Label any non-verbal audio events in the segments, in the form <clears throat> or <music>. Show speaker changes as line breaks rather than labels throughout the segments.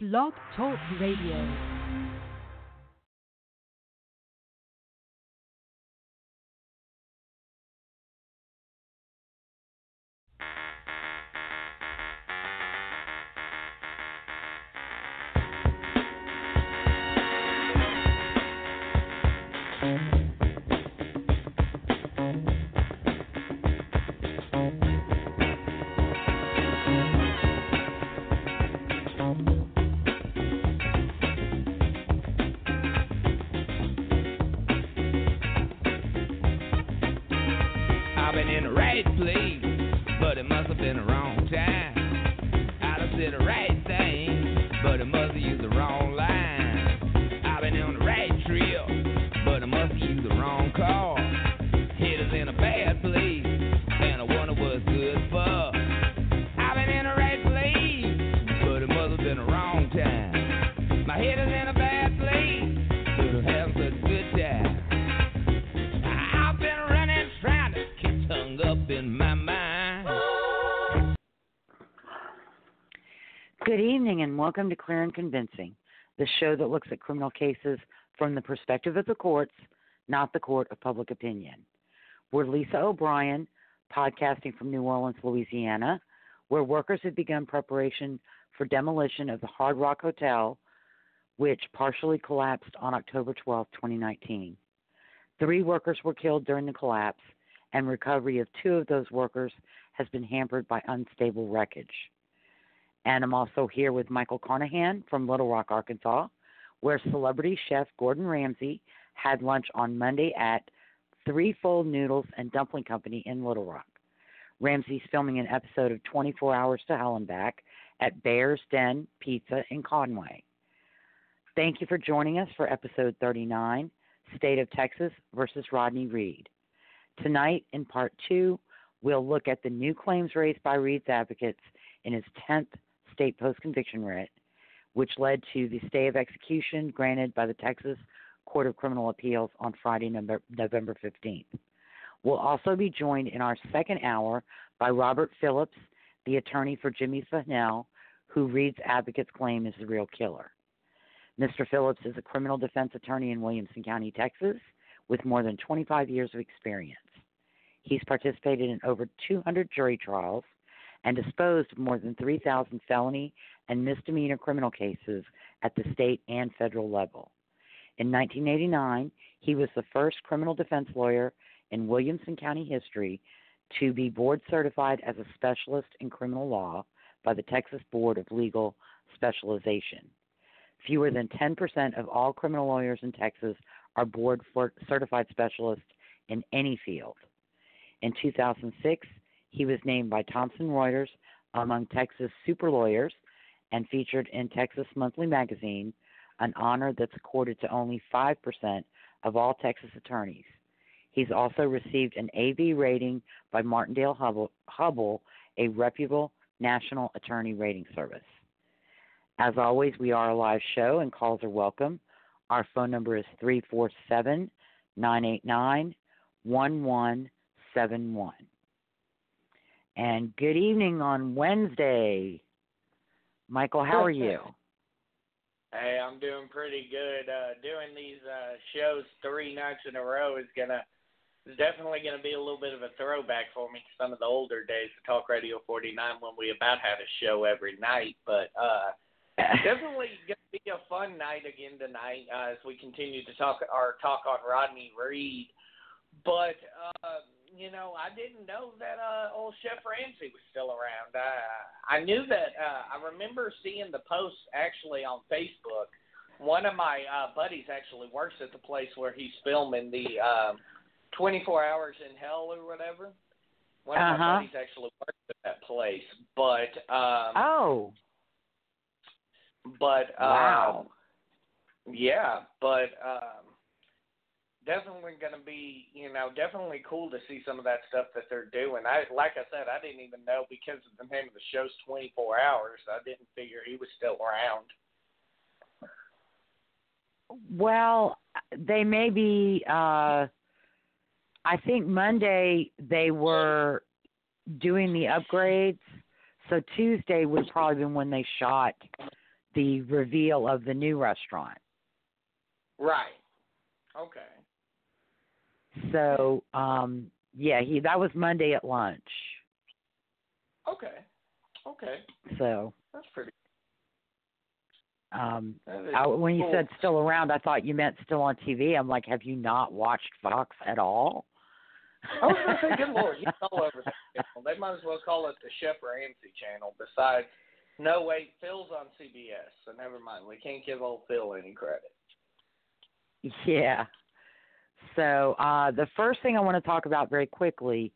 Blog Talk Radio.
Welcome to Clear and Convincing, the show that looks at criminal cases from the perspective of the courts, not the court of public opinion. We're Lisa O'Brien, podcasting from New Orleans, Louisiana, where workers have begun preparation for demolition of the Hard Rock Hotel, which partially collapsed on October 12, 2019. Three workers were killed during the collapse, and recovery of two of those workers has been hampered by unstable wreckage. And I'm also here with Michael Carnahan from Little Rock, Arkansas, where celebrity chef Gordon Ramsay had lunch on Monday at Threefold Noodles and Dumpling Company in Little Rock. Ramsay's filming an episode of 24 Hours to Hell and Back at Bear's Den Pizza in Conway. Thank you for joining us for episode 39 State of Texas versus Rodney Reed. Tonight, in part two, we'll look at the new claims raised by Reed's advocates in his 10th state post conviction writ, which led to the stay of execution granted by the Texas Court of Criminal Appeals on Friday, November, November 15th. We'll also be joined in our second hour by Robert Phillips, the attorney for Jimmy Fennell, who Reed's advocates claim is the real killer. Mr. Phillips is a criminal defense attorney in Williamson County, Texas, with more than 25 years of experience. He's participated in over 200 jury trials and disposed of more than 3,000 felony and misdemeanor criminal cases at the state and federal level. In 1989, he was the first criminal defense lawyer in Williamson County history to be board certified as a specialist in criminal law by the Texas Board of Legal Specialization. Fewer than 10% of all criminal lawyers in Texas are board certified specialists in any field. In 2006, he was named by Thomson Reuters among Texas super lawyers and featured in Texas Monthly Magazine, an honor that's accorded to only 5% of all Texas attorneys. He's also received an AV rating by Martindale Hubbell, a reputable national attorney rating service. As always, we are a live show and calls are welcome. Our phone number is 347 989 1171. And good evening on Wednesday. Michael, how are you?
Hey, I'm doing pretty good. Uh, doing these uh, shows three nights in a row is gonna is definitely gonna be a little bit of a throwback for me some of the older days of Talk Radio 49 when we about had a show every night. But uh, <laughs> definitely gonna be a fun night again tonight uh, as we continue to talk our talk on Rodney Reed. But uh, you know, I didn't know that uh, old Chef Ramsay was still around. Uh, I knew that. Uh, I remember seeing the post actually on Facebook. One of my uh, buddies actually works at the place where he's filming the um, 24 Hours in Hell or whatever. One of
Uh-huh.
my buddies actually works at that place, but um,
Oh,
but um,
wow.
yeah, but um, definitely going to be, you know, definitely cool to see some of that stuff that they're doing. I, like I said, I didn't even know because of the name of the show's 24 Hours. I didn't figure he was still around.
Well, they may be. Uh, I think Monday they were doing the upgrades, so Tuesday would probably been when they shot the reveal of the new restaurant.
Right. Okay.
So, um, yeah, he that was Monday at lunch.
Okay. Okay.
So,
That's pretty.
um, I, when you
cool.
said still around, I thought you meant still on TV. I'm like, have you not watched Fox at all?
I was gonna say, good lord, he's all over that channel. They might as well call it the Chef Ramsay channel. Besides, no wait, Phil's on CBS, so never mind. We can't give old Phil any credit.
Yeah. So uh, the first thing I want to talk about very quickly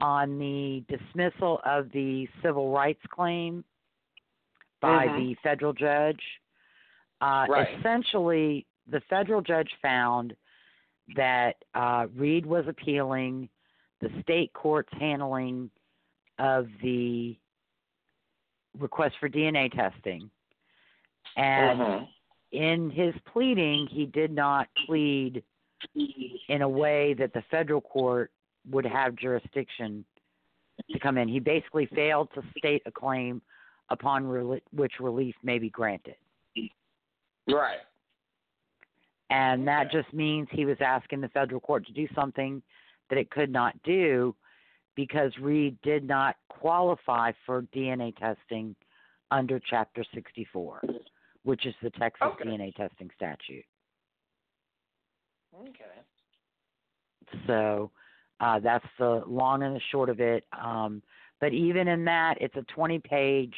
on the dismissal of the civil rights claim by
Mhm.
the federal judge. Uh,
Right.
Essentially, the federal judge found that uh, Reed was appealing the state court's handling of the request for DNA testing, and
Mhm.
in his pleading, he did not plead in a way that the federal court would have jurisdiction to come in. He basically failed to state a claim upon rel- which relief may be granted.
Right.
And that just means he was asking the federal court to do something that it could not do because Reed did not qualify for DNA testing under Chapter 64, which is the Texas
Okay.
DNA testing statute.
Okay.
So uh, that's the long and the short of it. Um, but even in that, it's a 20 page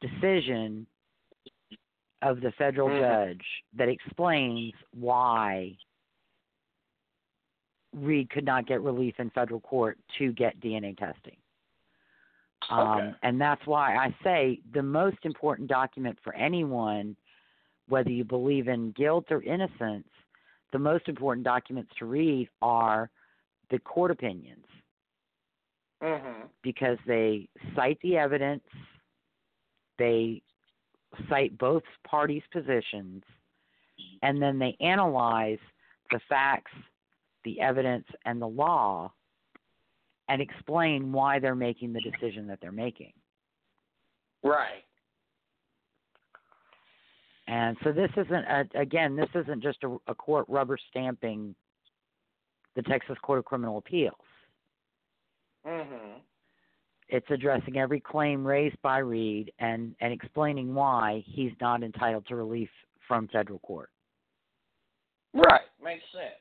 decision of the federal
Mhm.
judge that explains why Reed could not get relief in federal court to get DNA testing. Um,
Okay.
And that's why I say the most important document for anyone, whether you believe in guilt or innocence, the most important documents to read are the court opinions
Mhm.
because they cite the evidence, they cite both parties' positions, and then they analyze the facts, the evidence, and the law and explain why they're making the decision that they're making.
Right.
And so this isn't a, again, this isn't just a, a court rubber stamping the Texas Court of Criminal Appeals.
Mhm.
It's addressing every claim raised by Reed and, and explaining why he's not entitled to relief from federal court.
Right. Makes sense.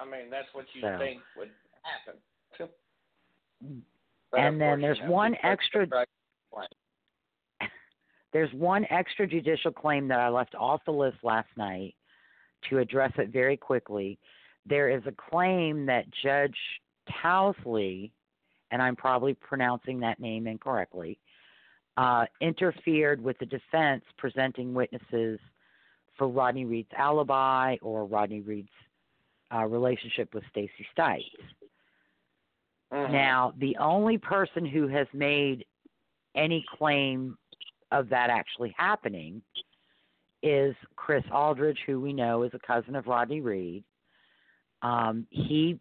I mean, that's what you
So-
think would happen.
And then there's one extra-
Right.
There's one extrajudicial claim that I left off the list last night to address it very quickly. There is a claim that Judge Towslee, and I'm probably pronouncing that name incorrectly, uh, interfered with the defense presenting witnesses for Rodney Reed's alibi or Rodney Reed's uh, relationship with Stacey Stites.
Mhm.
Now, the only person who has made any claim of that actually happening is Chris Aldridge, who we know is a cousin of Rodney Reed. Um, he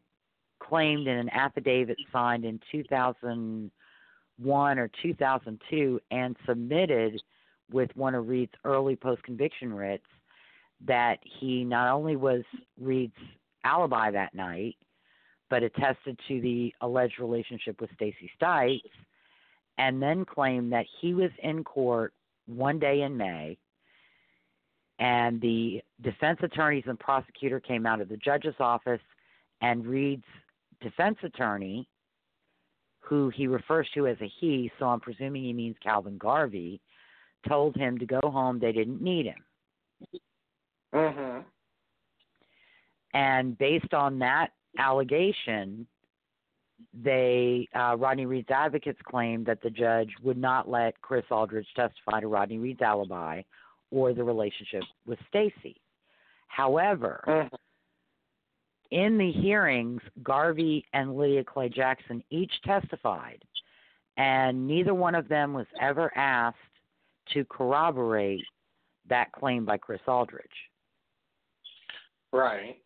claimed in an affidavit signed in 2001 or 2002 and submitted with one of Reed's early post conviction writs that he not only was Reed's alibi that night, but attested to the alleged relationship with Stacey Stites, and then claimed that he was in court one day in May, and the defense attorneys and prosecutor came out of the judge's office, and Reed's defense attorney, who he refers to as a he, so I'm presuming he means Calvin Garvie, told him to go home. They didn't need him.
Mhm.
And based on that allegation, they uh, Rodney Reed's advocates claimed that the judge would not let Chris Aldridge testify to Rodney Reed's alibi or the relationship with Stacey. However,
Mhm.
in the hearings, Garvie and Lydia Clay Jackson each testified, and neither one of them was ever asked to corroborate that claim by Chris Aldridge.
Right.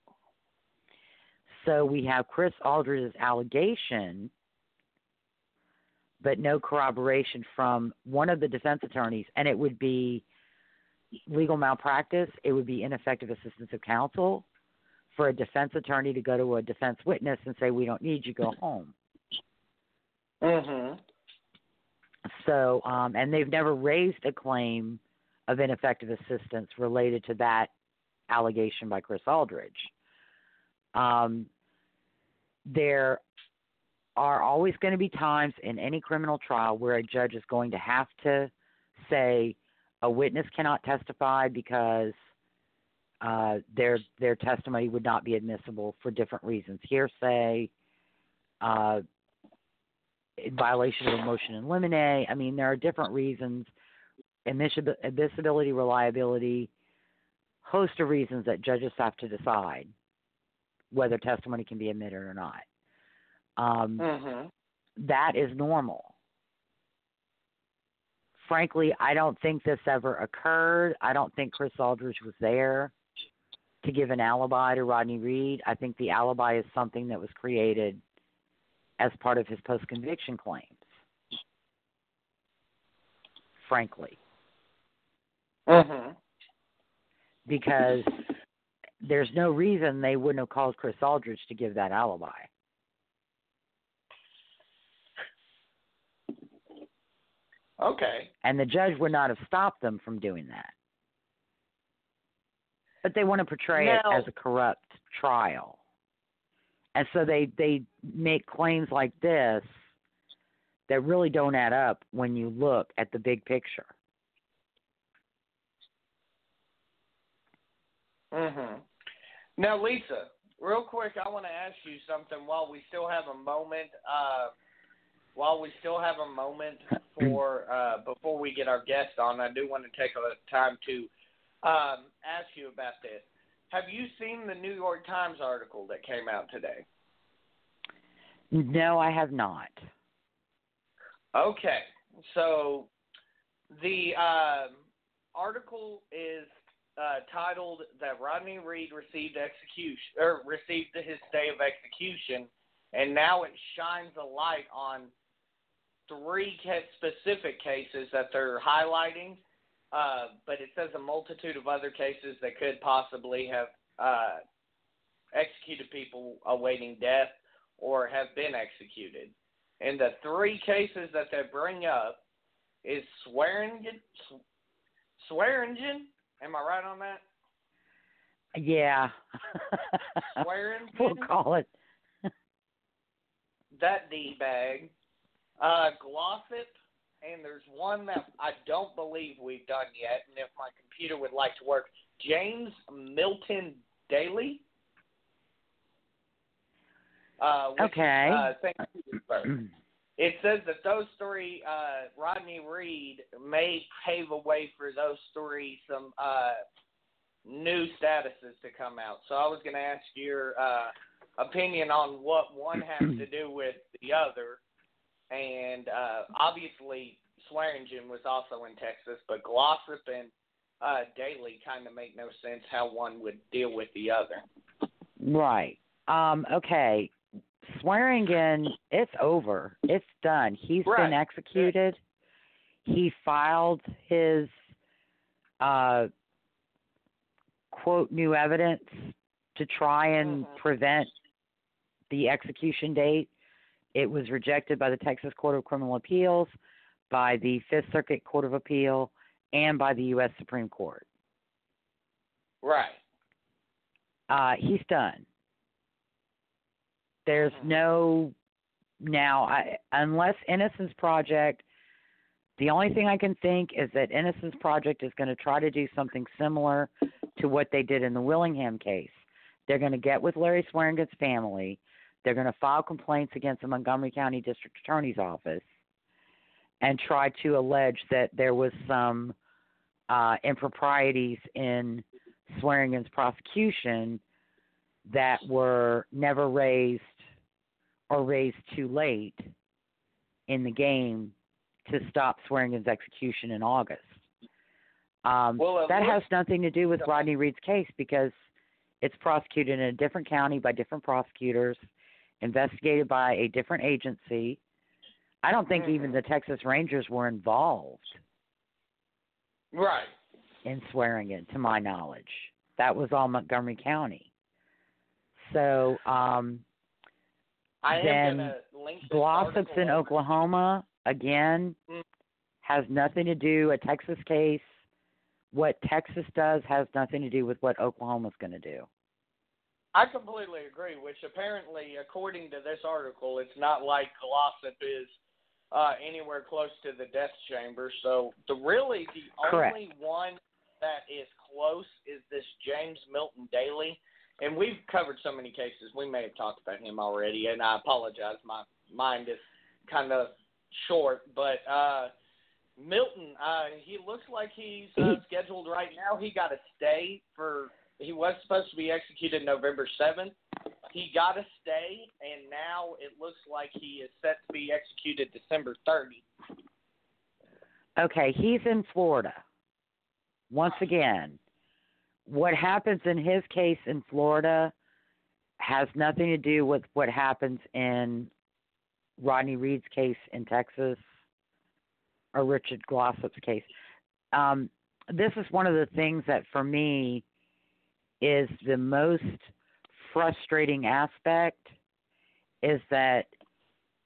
So we have Chris Aldridge's allegation, but no corroboration from one of the defense attorneys, and it would be legal malpractice, it would be ineffective assistance of counsel for a defense attorney to go to a defense witness and say, "We don't need you, go home."
Mhm.
So, um, and they've never raised a claim of ineffective assistance related to that allegation by Chris Aldridge. Um, there are always going to be times in any criminal trial where a judge is going to have to say a witness cannot testify because uh, their their testimony would not be admissible for different reasons, hearsay, uh, in violation of a motion in limine. I mean, there are different reasons, admissibility, reliability, host of reasons that judges have to decide whether testimony can be admitted or not. Um,
Mhm.
that is normal. Frankly, I don't think this ever occurred. I don't think Chris Aldridge was there to give an alibi to Rodney Reed. I think the alibi is something that was created as part of his post conviction claims. Frankly.
Mhm.
Because there's no reason they wouldn't have called Chris Aldridge to give that alibi.
Okay.
And the judge would not have stopped them from doing that. But they want to portray it as a corrupt trial. And so they they make claims like this that really don't add up when you look at the big picture.
Mhm. Now, Lisa, real quick, I want to ask you something while we still have a moment. Uh, while we still have a moment for uh, before we get our guest on, I do want to take a time to um, ask you about this. Have you seen the New York Times article that came out today?
No, I have not.
Okay, so the um, article is uh, titled "That Rodney Reed Received Execution or Received His Day of Execution," and now it shines a light on three specific cases that they're highlighting. Uh, but it says a multitude of other cases that could possibly have uh, executed people awaiting death or have been executed. And the three cases that they bring up is Swearingen, Swearingen. Am I right on that?
Yeah. <laughs>
Swearingen. <laughs>
we'll call it.
that D bag. Uh, Glossip, and there's one that I don't believe we've done yet, and if my computer would like to work, James Milton Dailey. Uh,
Okay.
Is, uh, St. <clears throat> Petersburg. It says that those three, uh, Rodney Reed may pave a way for those three some uh, new statuses to come out. So I was going to ask your uh, opinion on what one has to do with the other. And uh, obviously, Swearingen was also in Texas, but Glossip and uh, Dailey kind of make no sense how one would deal with the other.
Right. Um, okay. Swearingen, it's over. It's done. He's
Right.
been executed. He filed his uh, quote new evidence to try and
Mhm.
prevent the execution date. It was rejected by the Texas Court of Criminal Appeals, by the Fifth Circuit Court of Appeal, and by the U.S. Supreme Court.
Right.
uh, he's done. There's
Mhm.
no now I, unless Innocence Project. The only thing I can think is that Innocence Project is going to try to do something similar to what they did in the Willingham case. They're going to get with Larry Swearingen's family. They're going to file complaints against the Montgomery County District Attorney's Office and try to allege that there was some uh, improprieties in Swearingen's prosecution that were never raised or raised too late in the game to stop Swearingen's execution in August. Um,
Well, it
that has nothing to do with Rodney Reed's case because it's prosecuted in a different county by different prosecutors, investigated by a different agency. I don't think even
Mhm.
the Texas Rangers were involved.
Right.
in Swearingen, to my knowledge. That was all Montgomery County. So um,
I
then
gonna link this Glossip's
in. Oklahoma again
Mm.
has nothing to do a Texas case. What Texas does has nothing to do with what Oklahoma's going to do.
I completely agree. Which apparently, according to this article, it's not like Glossop is uh, anywhere close to the death chamber. So the really the
Correct.
only one that is close is this James Milton Dailey, and we've covered so many cases. We may have talked about him already, and I apologize. My mind is kind of short, but uh, Milton, uh, he looks like he's uh, <clears throat> scheduled right now. He got a stay for. He was supposed to be executed November seventh. He got a stay, and now it looks like he is set to be executed December 30.
Okay, he's in Florida. Once again, what happens in his case in Florida has nothing to do with what happens in Rodney Reed's case in Texas or Richard Glossip's case. Um, this is one of the things that for me is the most frustrating aspect is that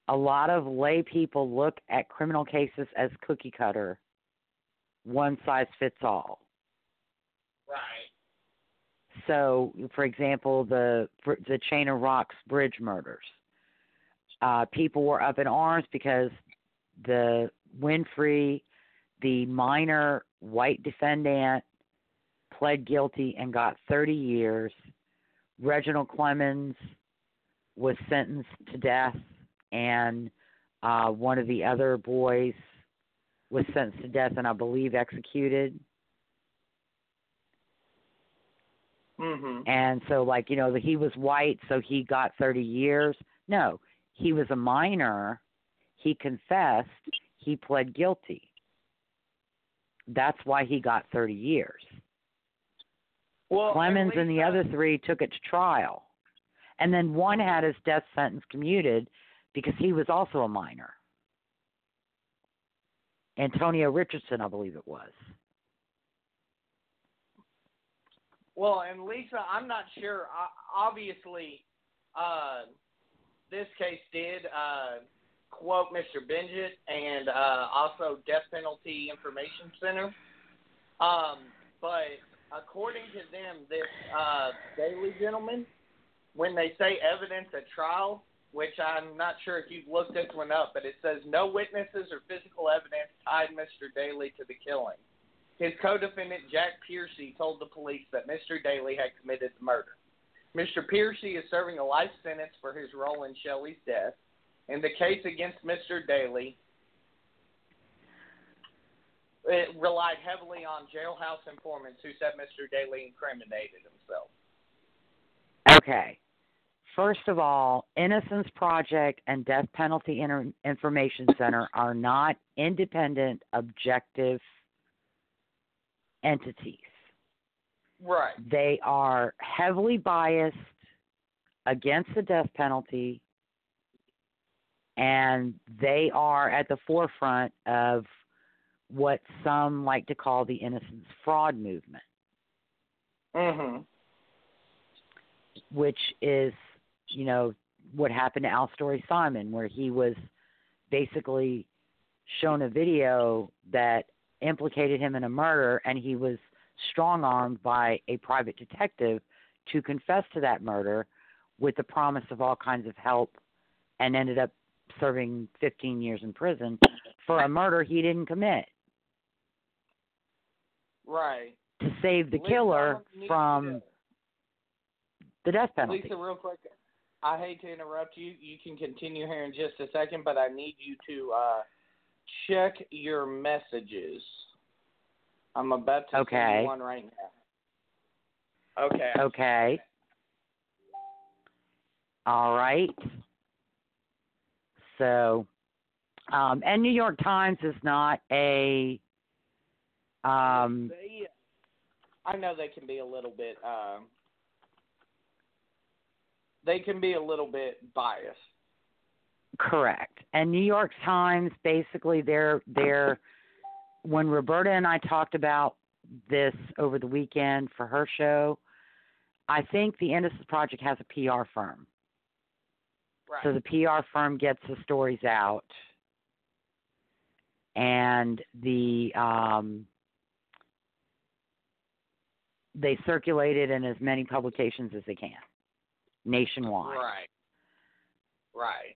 a lot of lay people look at criminal cases as cookie cutter, one size fits all.
Right.
So, for example, the for the Chain of Rocks bridge murders, uh, people were up in arms because the Winfrey, the minor white defendant, pled guilty and got 30 years. Reginald Clemons was sentenced to death, and uh, one of the other boys was sentenced to death and I believe executed.
Mhm.
And so, like, you know, he was white, so he got 30 years. No, he was a minor. He confessed. He pled guilty. That's why he got 30 years.
Well,
Clemons and the
Lisa-
other three took it to trial. And then one had his death sentence commuted because he was also a minor. Antonio Richardson, I believe it was.
Well, and Lisa, I'm not sure. Obviously, uh, this case did uh, quote Mr. Benjit and uh, also Death Penalty Information Center. Um, but according to them, this uh, Dailey gentleman, when they say evidence at trial, which I'm not sure if you've looked this one up, but it says no witnesses or physical evidence tied Mr. Dailey to the killing. His co-defendant Jack Pearcy told the police that Mr. Dailey had committed the murder. Mr. Pearcy is serving a life sentence for his role in Shelley's death, and the case against Mr. Dailey it relied heavily on jailhouse informants who said Mr. Dailey incriminated himself.
Okay. First of all, Innocence Project and Death Penalty Inter- Information Center are not independent, objective entities.
Right.
They are heavily biased against the death penalty, and they are at the forefront of what some like to call the innocence fraud movement.
Mhm.
which is, you know, what happened to Alstory Simon, where he was basically shown a video that implicated him in a murder, and he was strong armed by a private detective to confess to that murder with the promise of all kinds of help, and ended up serving 15 years in prison for a murder he didn't commit
Right.
to save the
Lisa,
killer from the death penalty.
Lisa, real quick, I hate to interrupt you. You can continue here in just a second, but I need you to uh, check your messages. I'm about to send
Okay.
you one right now. Okay.
Okay. All right. So, um, and New York Times is not a. Um,
They- I know they can be a little bit. Um, they can be a little bit biased.
Correct. And New York Times basically they're they're when Roberta and I talked about this over the weekend for her show. I think the Innocence Project has a PR firm.
Right.
So the PR firm gets the stories out and the um, they circulate it in as many publications as they can nationwide.
Right. Right.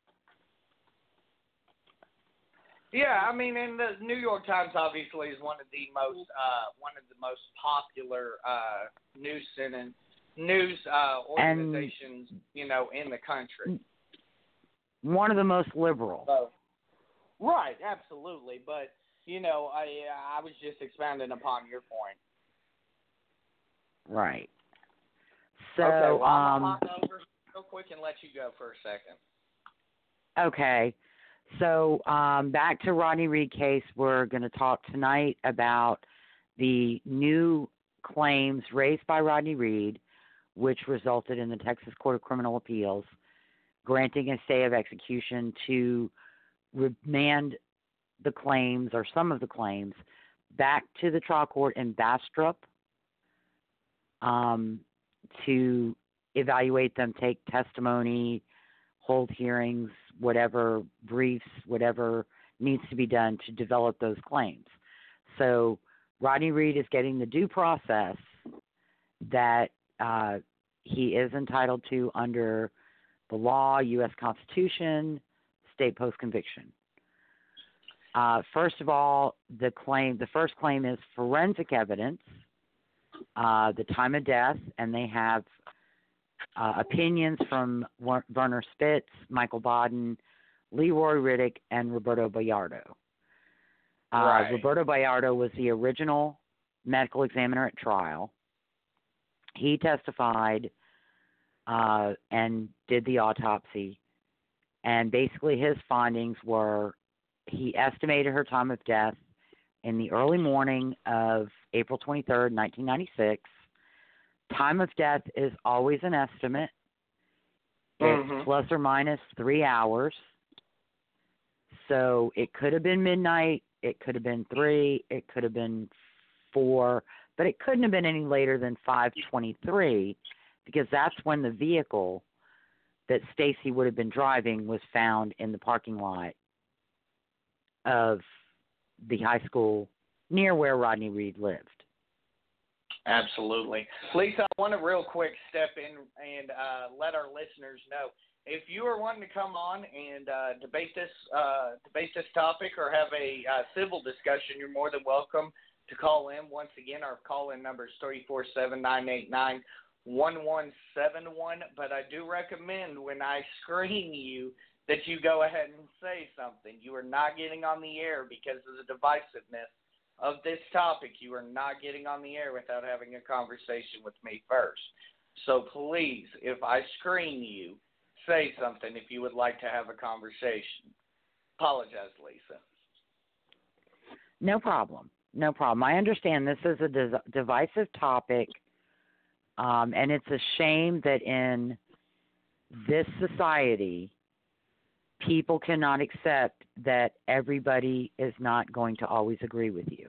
Yeah, I mean, and the New York Times obviously is one of the most uh, one of the most popular uh, news and news uh, organizations,
And-
you know, in the country.
One of the most liberal.
So, right, absolutely. But you know, I I was just expounding upon your point.
Right. So
okay, well,
um
I'm over real quick and let you go for a second.
Okay. So um, back to Rodney Reed case, we're going to talk tonight about the new claims raised by Rodney Reed, which resulted in the Texas Court of Criminal Appeals granting a stay of execution to remand the claims or some of the claims back to the trial court in Bastrop um, to evaluate them, take testimony, hold hearings, whatever briefs, whatever needs to be done to develop those claims. So Rodney Reed is getting the due process that uh, he is entitled to under the law, U.S. Constitution, state post conviction. Uh, first of all, the claim, the first claim is forensic evidence, uh, the time of death, and they have uh, opinions from Werner Spitz, Michael Baden, Leroy Riddick, and Roberto Bayardo. Uh,
Right.
Roberto Bayardo was the original medical examiner at trial. He testified uh, and did the autopsy, and basically his findings were he estimated her time of death in the early morning of April 23rd, 1996. Time of death is always an estimate. It's
Mhm.
plus or minus three hours. So it could have been midnight, it could have been three, it could have been four, but it couldn't have been any later than 523 because that's when the vehicle that Stacey would have been driving was found in the parking lot of the high school near where Rodney Reed lived.
Absolutely. Lisa, I want to real quick step in and uh, let our listeners know if you are wanting to come on and uh, debate this uh, debate this topic or have a uh, civil discussion, you're more than welcome to call in. Once again, our call in number is three four seven nine eight nine one one seven one. But I do recommend when I screen you that you go ahead and say something. You are not getting on the air because of the divisiveness of this topic, you are not getting on the air without having a conversation with me first. So please, if I screen you, say something if you would like to have a conversation. Apologize, Lisa.
No problem. No problem. I understand this is a dis- divisive topic, um, and it's a shame that in this society, people cannot accept that everybody is not going to always agree with you.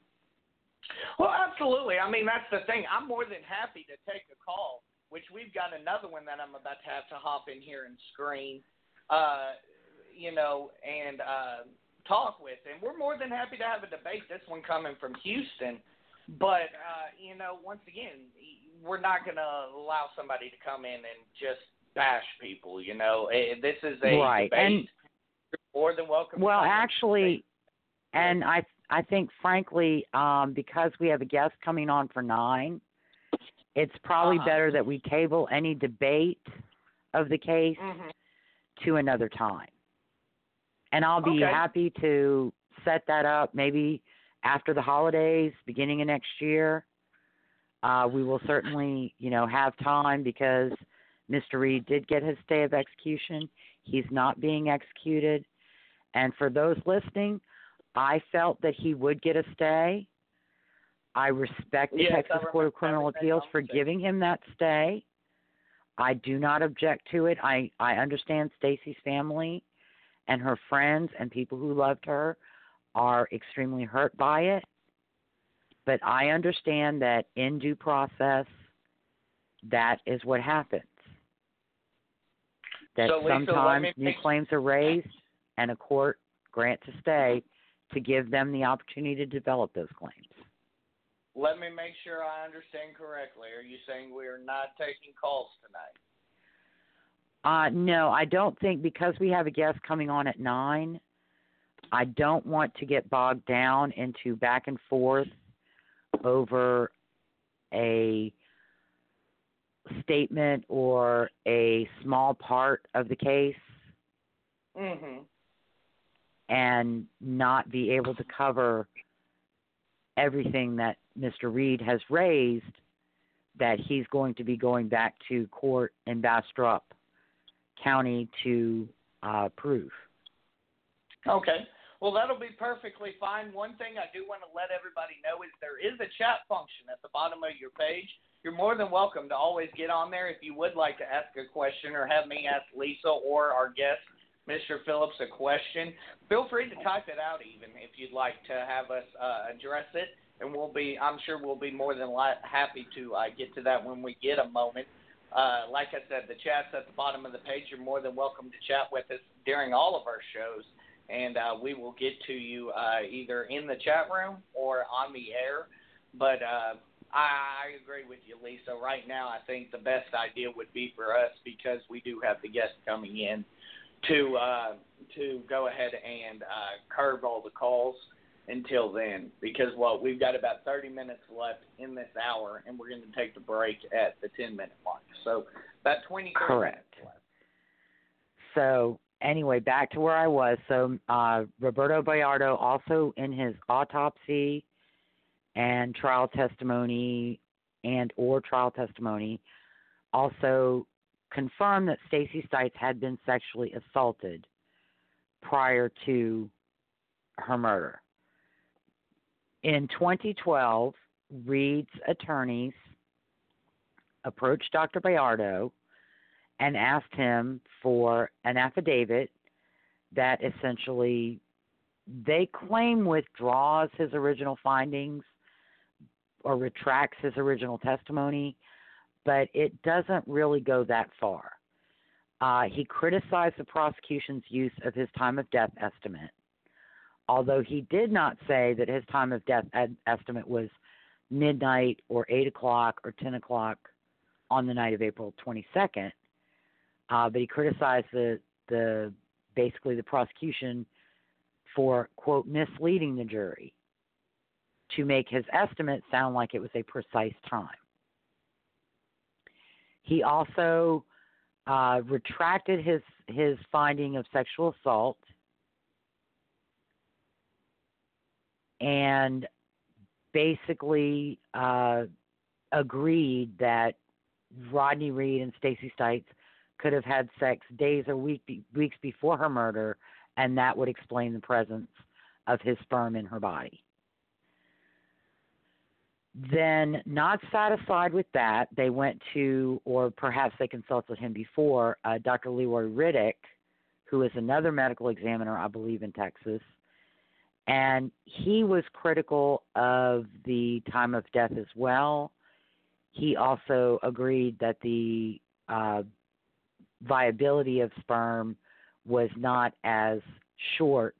Well, absolutely. I mean, that's the thing. I'm more than happy to take a call, which we've got another one that I'm about to have to hop in here and screen, uh, you know, and uh, talk with. And we're more than happy to have a debate. This one coming from Houston. But, uh, you know, once again, we're not going to allow somebody to come in and just bash people, you know. Eh, This is a
Right,
debate.
and-
more than welcome.
Well,
come
actually, and I I think frankly, um, because we have a guest coming on for nine, it's probably
Uh-huh.
better that we table any debate of the case
Mhm.
to another time. And I'll be
Okay.
happy to set that up maybe after the holidays, beginning of next year. Uh, we will certainly, you know, have time because Mr. Reed did get his stay of execution. He's not being executed. And for those listening, I felt that he would get a stay. I respect the
Yes,
Texas Court of Criminal Appeals for giving him that stay. I do not object to it. I I understand Stacey's family and her friends and people who loved her are extremely hurt by it. but I understand that in due process, that is what happens. That
So, Lisa,
sometimes
me
new claims are raised and a court grants a stay to give them the opportunity to develop those claims.
Let me make sure I understand correctly. Are you saying we are not taking calls tonight?
Uh, no, I don't think because we have a guest coming on at nine. I don't want to get bogged down into back and forth over a statement or a small part of the case
Mm-hmm.
And not be able to cover everything that Mr. Reed has raised that he's going to be going back to court in Bastrop County to uh, prove.
Okay. Well, that'll be perfectly fine. One thing I do want to let everybody know is there is a chat function at the bottom of your page. You're more than welcome to always get on there if you would like to ask a question or have me ask Lisa or our guest, Mr. Phillips, a question. Feel free to type it out even if you'd like to have us uh, address it, and we'll be. I'm sure we'll be more than li- happy to uh, get to that when we get a moment. Uh, like I said, the chat's at the bottom of the page. You're more than welcome to chat with us during all of our shows and uh, we will get to you uh, either in the chat room or on the air. But uh, I, I agree with you, Lisa. Right now, I think the best idea would be for us because we do have the guests coming in to uh, to go ahead and uh, curb all the calls until then. Because what we've got about 30 minutes left in this hour, and we're going to take the break at the 10 minute mark. So about 20 30
Correct. So anyway, back to where I was. So uh, Roberto Bayardo also in his autopsy and trial testimony and or trial testimony also confirmed that Stacey Stites had been sexually assaulted prior to her murder. In 2012, Reed's attorneys approached Dr. Bayardo and asked him for an affidavit that essentially they claim withdraws his original findings or retracts his original testimony, but it doesn't really go that far. Uh, he criticized the prosecution's use of his time of death estimate, although he did not say that his time of death ed- estimate was midnight or 8 o'clock or 10 o'clock on the night of April 22nd. Uh, but he criticized the the basically the prosecution for quote misleading the jury to make his estimate sound like it was a precise time. He also uh, retracted his his finding of sexual assault and basically uh, agreed that Rodney Reed and Stacey Stites could have had sex days or week be, weeks before her murder, and that would explain the presence of his sperm in her body. Then, not satisfied with that, they went to, or perhaps they consulted him before, uh, Dr. Leroy Riddick, who is another medical examiner, I believe, in Texas. And he was critical of the time of death as well. He also agreed that the uh, viability of sperm was not as short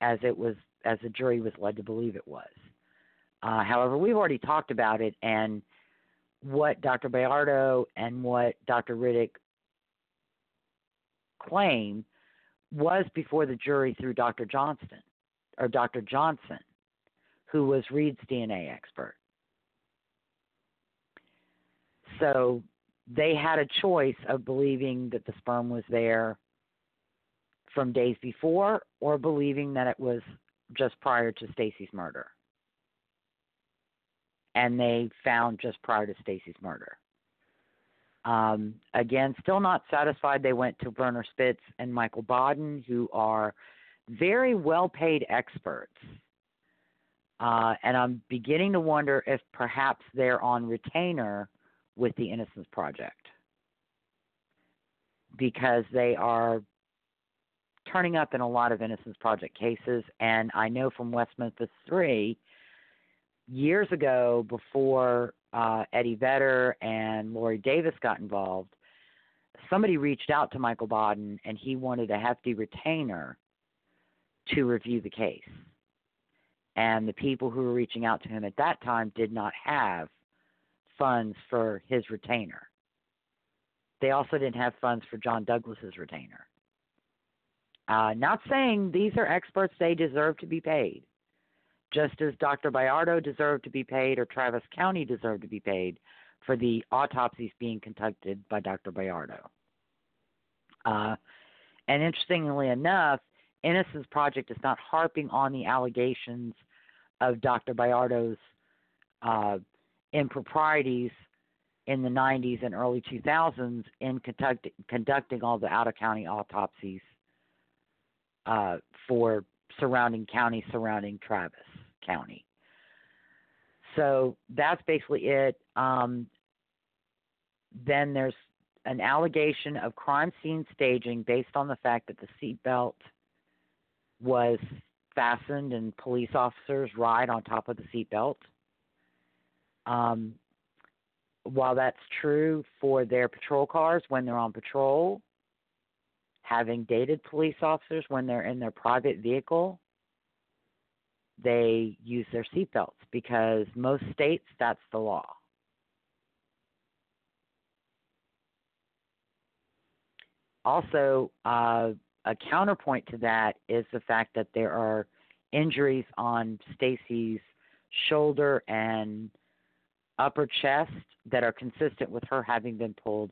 as it was as the jury was led to believe it was. Uh, however, we've already talked about it, and what Dr. Bayardo and what Dr. Riddick claim was before the jury through Dr. Johnston or Dr. Johnson, who was Reed's DNA expert. So they had a choice of believing that the sperm was there from days before or believing that it was just prior to Stacey's murder. And they found just prior to Stacey's murder. Um, again, still not satisfied, they went to Werner Spitz and Michael Baden, who are very well paid experts. Uh, and I'm beginning to wonder if perhaps they're on retainer with the Innocence Project because they are turning up in a lot of Innocence Project cases. And I know from West Memphis 3 years ago, before uh, Eddie Vedder and Lorri Davis got involved, somebody reached out to Michael Baden and he wanted a hefty retainer to review the case. And the people who were reaching out to him at that time did not have funds for his retainer. They also didn't have funds for John Douglas's retainer. Uh, not saying these are experts, they deserve to be paid. Just as Dr. Bayardo deserved to be paid or Travis County deserved to be paid for the autopsies being conducted by Dr. Bayardo. Uh, and interestingly enough, Innocence Project is not harping on the allegations of Dr. Bayardo's uh, improprieties in the 90s and early 2000s in conduct, conducting all the out of county autopsies uh, for surrounding counties surrounding Travis County. So that's basically it. Um, then there's an allegation of crime scene staging based on the fact that the seatbelt was fastened and police officers ride on top of the seatbelt. Um, while that's true for their patrol cars when they're on patrol, having dated police officers when they're in their private vehicle, they use their seatbelts because most states that's the law. Also, uh, a counterpoint to that is the fact that there are injuries on Stacey's shoulder and upper chest that are consistent with her having been pulled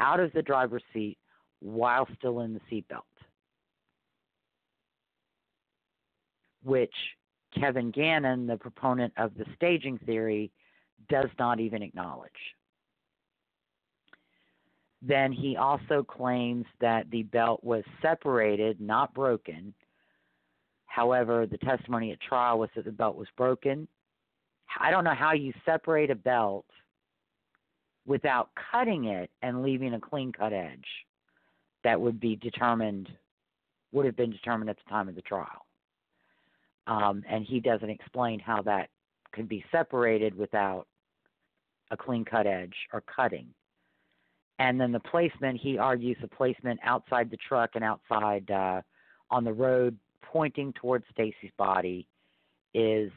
out of the driver's seat while still in the seatbelt, which Kevin Gannon, the proponent of the staging theory, does not even acknowledge. Then he also claims that the belt was separated, not broken. However, the testimony at trial was that the belt was broken. I don't know how you separate a belt without cutting it and leaving a clean cut edge that would be determined, would have been determined at the time of the trial. Um, and he doesn't explain how that could be separated without a clean cut edge or cutting. And then the placement, he argues the placement outside the truck and outside uh, on the road pointing towards Stacey's body is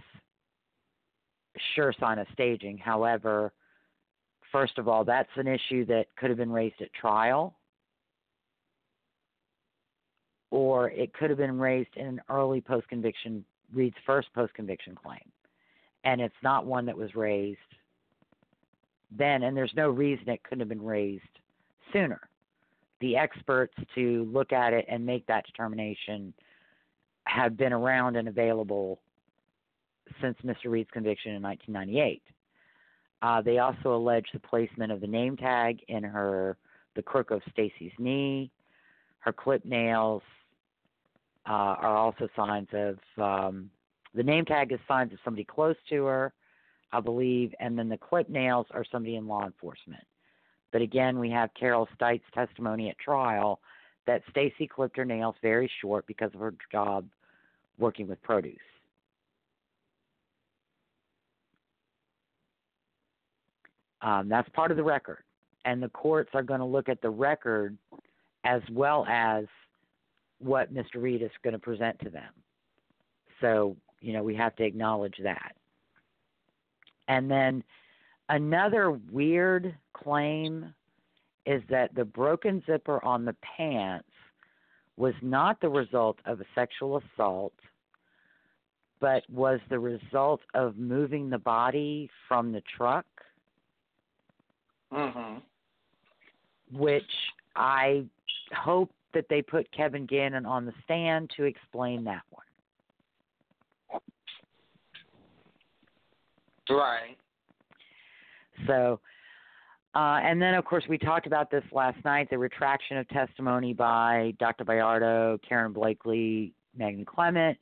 sure sign of staging. However, first of all, that's an issue that could have been raised at trial, or it could have been raised in an early post conviction, Reed's first post conviction claim. And it's not one that was raised then, and there's no reason it couldn't have been raised sooner. The experts to look at it and make that determination have been around and available since Mr. Reed's conviction in 1998. Uh, they also allege the placement of the name tag in her the crook of Stacey's knee. Her clip nails uh, are also signs of um, the name tag is signs of somebody close to her, I believe, and then the clip nails are somebody in law enforcement. But again, we have Carol Stites' testimony at trial that Stacey clipped her nails very short because of her job working with produce. Um, that's part of the record. And the courts are going to look at the record as well as what Mr. Reed is going to present to them. So, you know, we have to acknowledge that. And then another weird claim is that the broken zipper on the pants was not the result of a sexual assault, but was the result of moving the body from the truck
Mm-hmm.
which I hope that they put Kevin Gannon on the stand to explain that one.
Right.
So, uh, and then of course we talked about this last night the retraction of testimony by Dr. Bayardo, Karen Blakely, Megan Clement.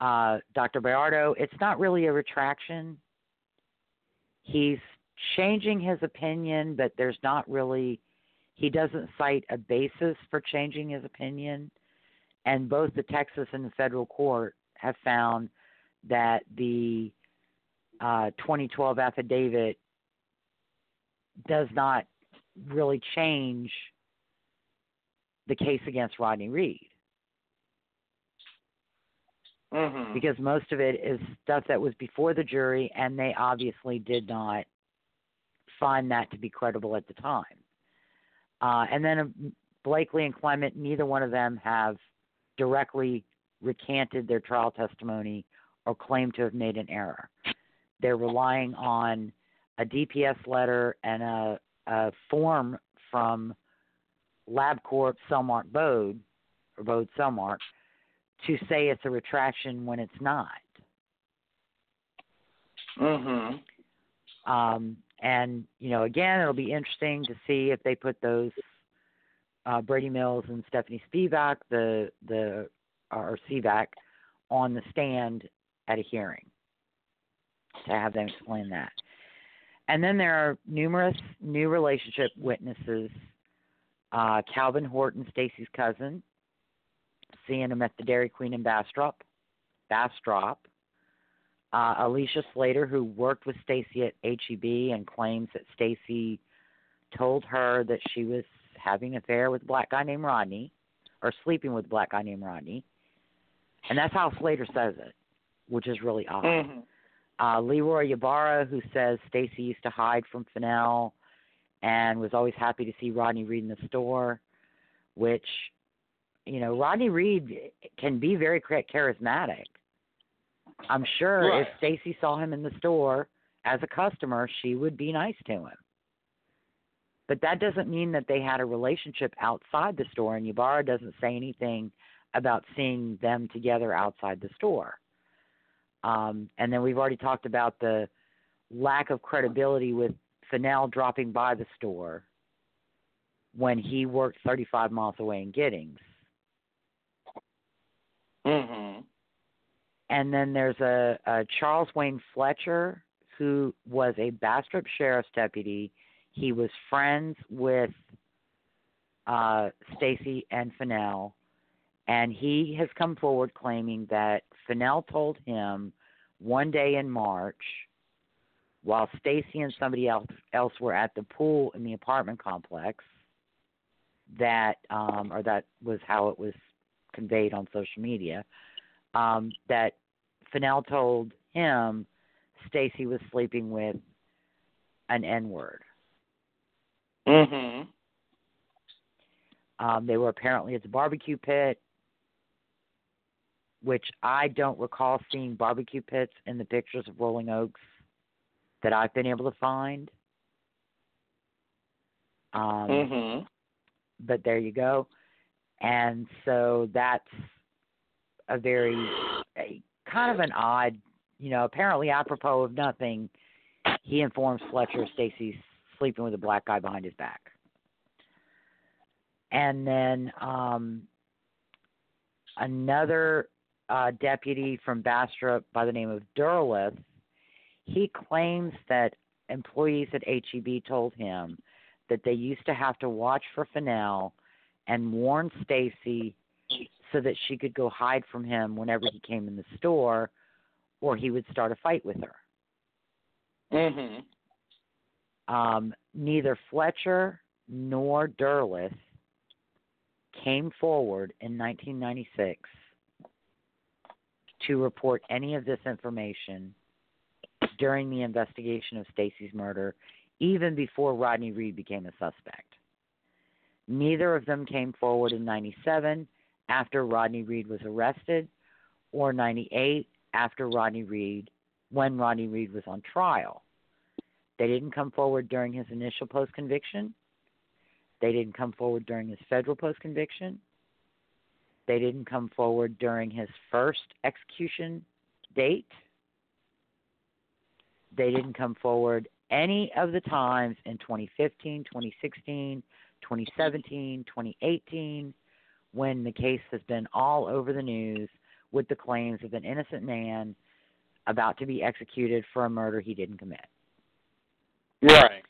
Uh, Dr. Bayardo, it's not really a retraction. He's changing his opinion, but there's not really, he doesn't cite a basis for changing his opinion. And both the Texas and the federal court have found that the uh, 2012 affidavit does not really change the case against Rodney Reed
Mhm.
because most of it is stuff that was before the jury, and they obviously did not find that to be credible at the time. Uh, and then um, Blakely and Clement, neither one of them have directly recanted their trial testimony or claimed to have made an error. They're relying on a DPS letter and a, a form from LabCorp Cellmark Bode, or Bode Cellmark, to say it's a retraction when it's not.
Mm-hmm.
Um, and you know, again, it'll be interesting to see if they put those uh, Brady Mills and Stephanie Spivak, the the or Spivak, on the stand at a hearing to have them explain that. And then there are numerous new relationship witnesses. Uh, Calvin Horton, Stacey's cousin, seeing him at the Dairy Queen in Bastrop. Bastrop uh, Alicia Slater, who worked with Stacey at HEB and claims that Stacey told her that she was having an affair with a black guy named Rodney, or sleeping with a black guy named Rodney, and that's how Slater says it, which is really odd.
Mhm.
Uh, Leroy Ybarra, who says Stacey used to hide from Fennell and was always happy to see Rodney Reed in the store, which, you know, Rodney Reed can be very char- charismatic. I'm sure
Right.
if Stacey saw him in the store as a customer, she would be nice to him. But that doesn't mean that they had a relationship outside the store, and Ybarra doesn't say anything about seeing them together outside the store. Um, and then we've already talked about the lack of credibility with Fennell dropping by the store when he worked 35 miles away in Giddings.
Mhm.
And then there's a, a Charles Wayne Fletcher who was a Bastrop sheriff's deputy. He was friends with uh, Stacey and Fennell, and he has come forward claiming that Fennell told him one day in March, while Stacey and somebody else else were at the pool in the apartment complex, that um, or that was how it was conveyed on social media, um, that Fennell told him Stacey was sleeping with an N word.
Mhm.
Um, they were apparently at the barbecue pit, which I don't recall seeing barbecue pits in the pictures of Rolling Oaks that I've been able to find. Um,
Mhm.
but there you go. And so that's a very kind of an odd, you know, apparently apropos of nothing, he informs Fletcher Stacey's sleeping with a black guy behind his back. And then um another uh, deputy from Bastrop by the name of Derleth, he claims that employees at HEB told him that they used to have to watch for Fennell and warn Stacey so that she could go hide from him whenever he came in the store or he would start a fight with her.
Mhm.
Um, neither Fletcher nor Derleth came forward in 1996 to report any of this information during the investigation of Stacey's murder, even before Rodney Reed became a suspect. Neither of them came forward in 97 after Rodney Reed was arrested or 98 after Rodney Reed when Rodney Reed was on trial. They didn't come forward during his initial post conviction. They didn't come forward during his federal post conviction. They didn't come forward during his first execution date. They didn't come forward any of the times in 2015, 2016, 2017, 2018, when the case has been all over the news with the claims of an innocent man about to be executed for a murder he didn't commit.
Right.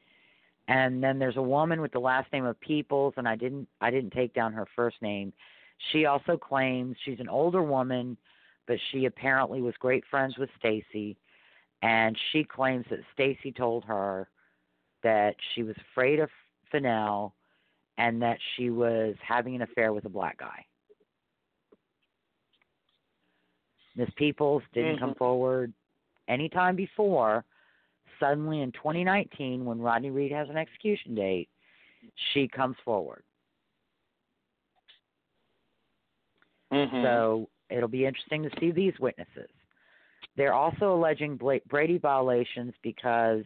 And then there's a woman with the last name of Peoples, and I didn't I didn't take down her first name. She also claims she's an older woman, but she apparently was great friends with Stacey, and she claims that Stacey told her that she was afraid of Fennell and that she was having an affair with a black guy. Miss Peoples didn't
Mm-hmm.
come forward any time before. Suddenly in 2019, when Rodney Reed has an execution date, she comes forward.
Mhm.
So it'll be interesting to see these witnesses. They're also alleging Brady violations because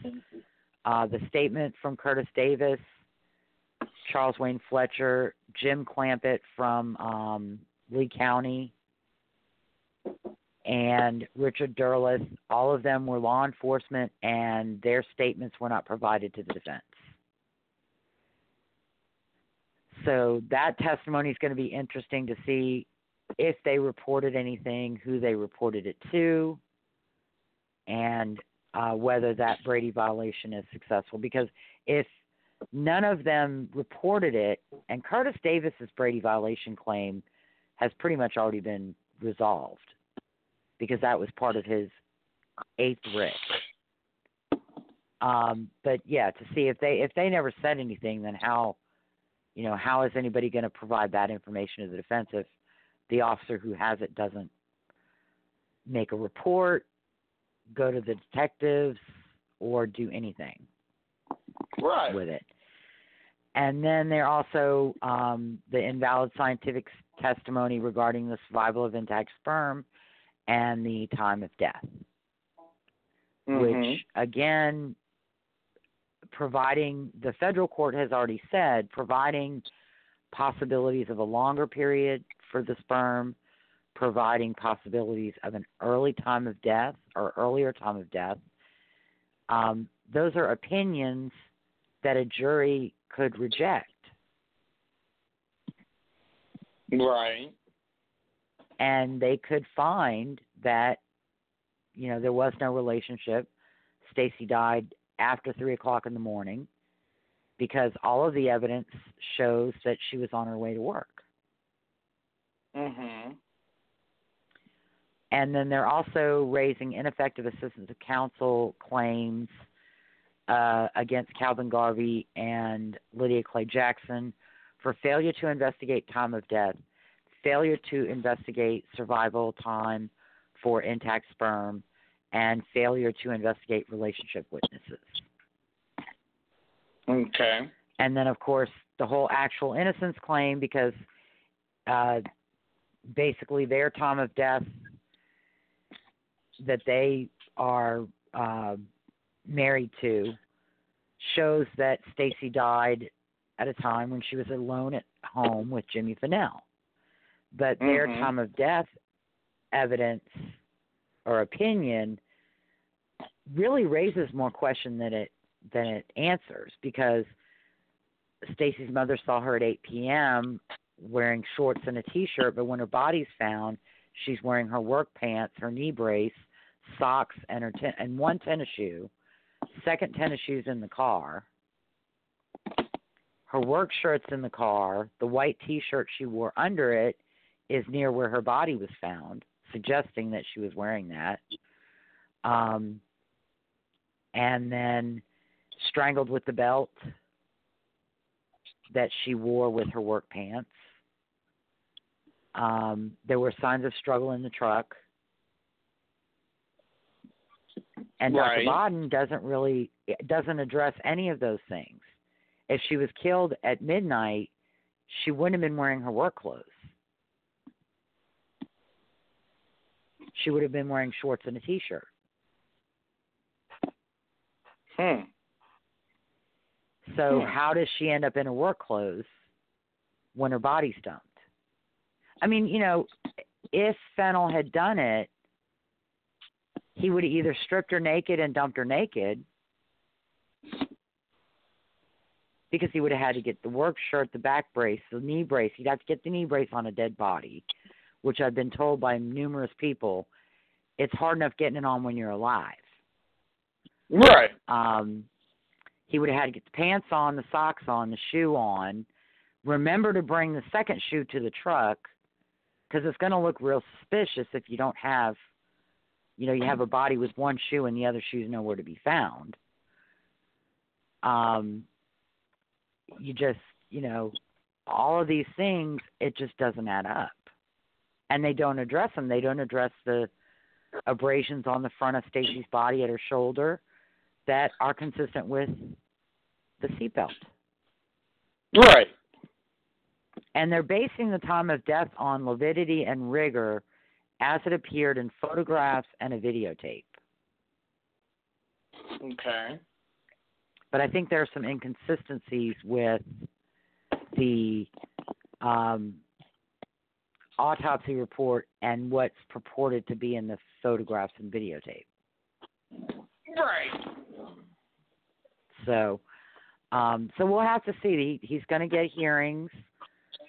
uh, the statement from Curtis Davis, Charles Wayne Fletcher, Jim Clampett from um, Lee County, and Richard Derleth, all of them were law enforcement, and their statements were not provided to the defense. So that testimony is going to be interesting to see if they reported anything, who they reported it to, and uh, whether that Brady violation is successful. Because if none of them reported it, and Curtis Davis's Brady violation claim has pretty much already been resolved, because that was part of his eighth writ. Um, but yeah, to see if they if they never said anything, then how, you know, how is anybody going to provide that information to the defense if the officer who has it doesn't make a report, go to the detectives, or do anything
right.
with it. And then there also um, the invalid scientific testimony regarding the survival of intact sperm and the time of death,
Mhm.
which again, providing the federal court has already said, providing possibilities of a longer period for the sperm, providing possibilities of an early time of death or earlier time of death. Um, those are opinions that a jury could reject.
Right.
and they could find that you know there was no relationship. Stacey died after three o'clock in the morning because all of the evidence shows that she was on her way to work.
Mhm.
And then they're also raising ineffective assistance of counsel claims uh, against Calvin Garvie and Lydia Clay Jackson for failure to investigate time of death, failure to investigate survival time for intact sperm, and failure to investigate relationship witnesses.
Okay.
And then, of course, the whole actual innocence claim because uh, basically their time of death that they are uh, married to shows that Stacey died at a time when she was alone at home with Jimmy Fennell. But their
Mhm.
time of death evidence or opinion really raises more question than it than it answers because Stacey's mother saw her at 8 p.m. wearing shorts and a t-shirt, but when her body's found, she's wearing her work pants, her knee brace, socks, and her ten- and one tennis shoe. Second tennis shoes in the car. Her work shirt's in the car. The white t-shirt she wore under it is near where her body was found, suggesting that she was wearing that. Um, and then strangled with the belt that she wore with her work pants. Um, there were signs of struggle in the truck. And
Right.
Dr. Baden doesn't really doesn't address any of those things. If she was killed at midnight, she wouldn't have been wearing her work clothes. She would have been wearing shorts and a t-shirt.
Hmm.
So
Hmm.
how does she end up in her work clothes when her body's dumped? I mean, you know, if Fennell had done it, he would have either stripped her naked and dumped her naked because he would have had to get the work shirt, the back brace, the knee brace. He'd have to get the knee brace on a dead body, which I've been told by numerous people. It's hard enough getting it on when you're alive.
Right.
Um, he would have had to get the pants on, the socks on, the shoe on. Remember to bring the second shoe to the truck because it's going to look real suspicious if you don't have you know, you have a body with one shoe and the other shoe's nowhere to be found. Um, you just, you know, all of these things, it just doesn't add up. And they don't address them. They don't address the abrasions on the front of Stacey's body at her shoulder that are consistent with the seatbelt.
Right.
And they're basing the time of death on lividity and rigor as it appeared in photographs and a videotape.
Okay.
But I think there are some inconsistencies with the um, autopsy report and what's purported to be in the photographs and videotape.
Right.
So, um, so we'll have to see. He, he's going to get hearings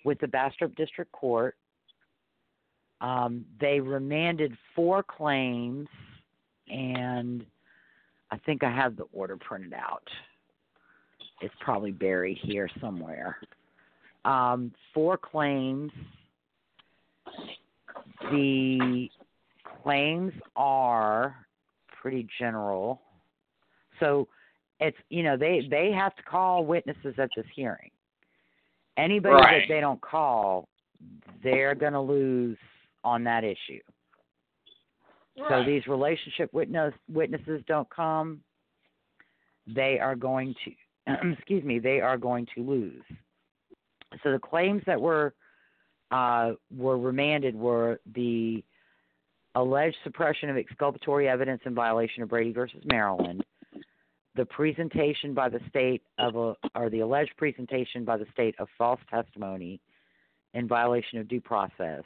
with the Bastrop District Court. Um, they remanded four claims, and I think I have the order printed out. It's probably buried here somewhere. Um, four claims. The claims are pretty general. So it's you know they they have to call witnesses at this hearing. Anybody
Right.
that they don't call, they're going to lose on that issue. So these relationship witness witnesses don't come, they are going to <clears throat> excuse me, they are going to lose. So the claims that were uh, were remanded were the alleged suppression of exculpatory evidence in violation of Brady versus Maryland, the presentation by the state of a or the alleged presentation by the state of false testimony in violation of due process,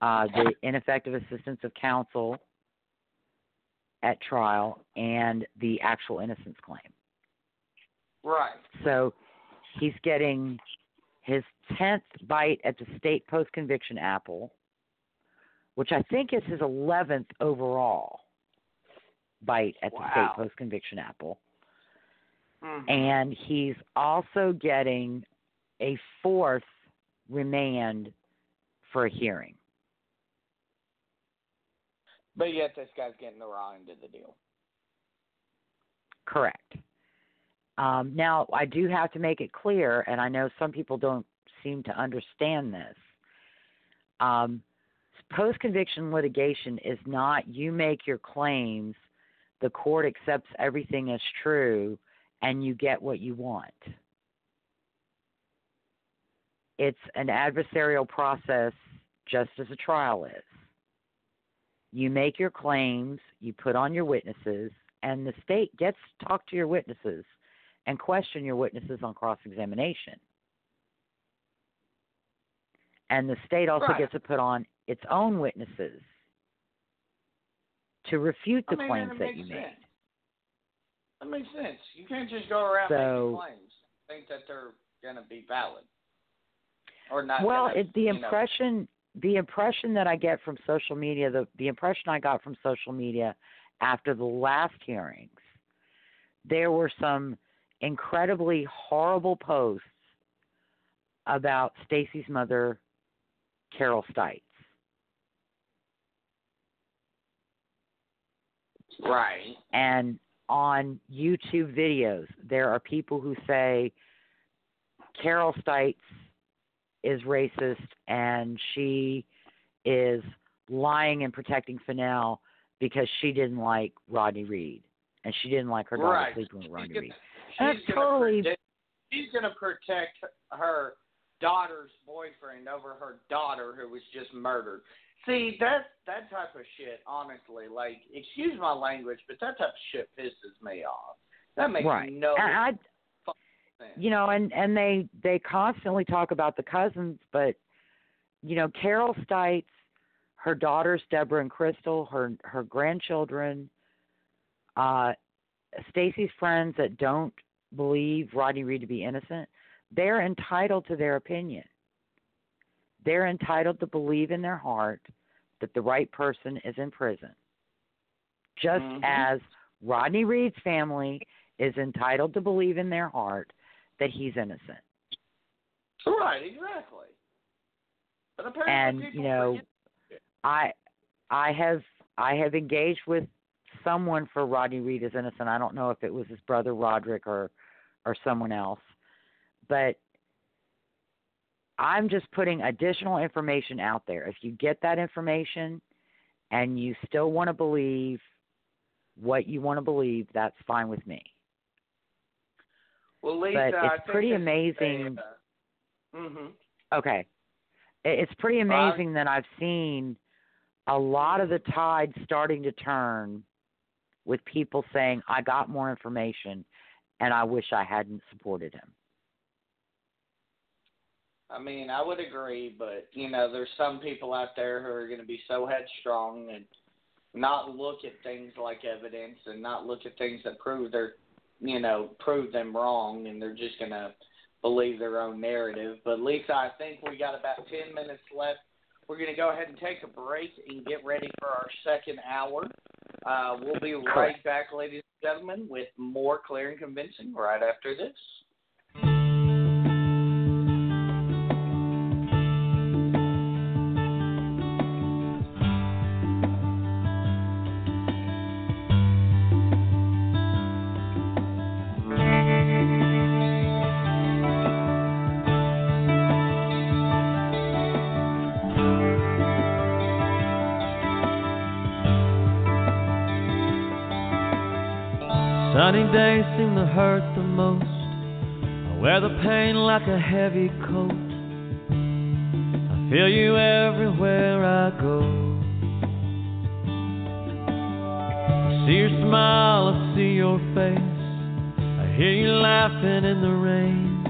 uh, the <laughs> ineffective assistance of counsel at trial, and the actual innocence claim.
Right.
So he's getting his 10th bite at the state post conviction apple, which I think is his 11th overall bite at the state post conviction apple.
Mhm.
And he's also getting a fourth remand for a hearing.
But yet this guy's getting the raw end of the deal.
Correct. Um, now, I do have to make it clear, and I know some people don't seem to understand this. Um, Post conviction litigation is not you make your claims, the court accepts everything as true, and you get what you want. It's an adversarial process just as a trial is. You make your claims, you put on your witnesses, and the state gets to talk to your witnesses and question your witnesses on cross examination. And the state also
Right.
gets to put on its own witnesses to refute the
I mean,
claims
that
that you made.
That makes sense. You can't just go around
So-
making claims, think that they're going to be valid, or not.
well,
gonna,
it, the impression the impression that I get from social media, the the impression I got from social media after the last hearings, there were some incredibly horrible posts about Stacey's mother, Carol Stites.
right.
And on YouTube videos, there are people who say Carol Stites is racist and she is lying and protecting Fennell because she didn't like Rodney Reed and she didn't like her daughter
Right.
sleeping with Rodney
gonna-
Reed.
She's
That's totally-
protect, she's going to protect her daughter's boyfriend over her daughter who was just murdered. See, that that type of shit, honestly, like, excuse my language, but that type of shit pisses me off. That makes
right.
no
I. you know, and and they they constantly talk about the cousins, but you know, Carol Stites, her daughters Deborah and Crystal, her her grandchildren, uh, Stacey's friends that don't believe Rodney Reed to be innocent, they're entitled to their opinion. They're entitled to believe in their heart that the right person is in prison. Just
Mhm.
as Rodney Reed's family is entitled to believe in their heart that he's innocent.
Right, exactly. But apparently
And, you know, I I have I have engaged with someone for Rodney Reed is innocent. I don't know if it was his brother Roderick or or someone else, but I'm just putting additional information out there. If you get that information and you still want to believe what you want to believe, that's fine with me.
Well, Lisa,
but it's pretty amazing.
Uh, mhm.
Okay. It's pretty amazing that I've seen a lot of the tide starting to turn with people saying, I got more information and I wish I hadn't supported him.
I mean, I would agree, but you know, there's some people out there who are going to be so headstrong and not look at things like evidence and not look at things that prove their, you know, prove them wrong, and they're just going to believe their own narrative. But Lisa, I think we got about ten minutes left. We're going to go ahead and take a break and get ready for our second hour. Uh, we'll be right back, ladies and gentlemen, with more clear and convincing right after this.
Days seem to hurt the most. I wear the pain like a heavy coat. I feel you everywhere I go. I see your smile, I see your face. I hear you laughing in the rain.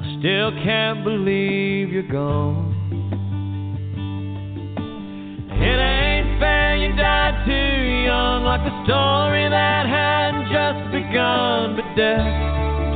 I still can't believe you're gone. It ain't fair you died too young, like story that hadn't just begun. But death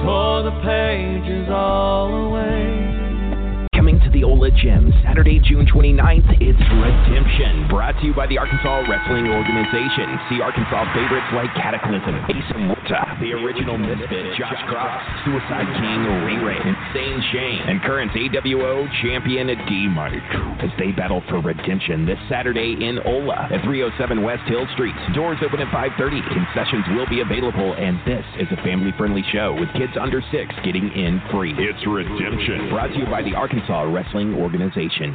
tore the pages all away.
Coming to the Ola Gym Saturday, June 29th, it's Redemption. Brought to you by the Arkansas Wrestling Organization. See Arkansas favorites like Cataclysm, Ace The Original Misfit, Josh Cross, Suicide King, Ray Ray, Insane Shane, and current AWO champion D Mike as they battle for redemption this Saturday in Ola at 307 West Hill Street. Doors open at 5:30. Concessions will be available, and this is a family-friendly show with kids under six getting in free. It's Redemption. Brought to you by the Arkansas Wrestling Organization.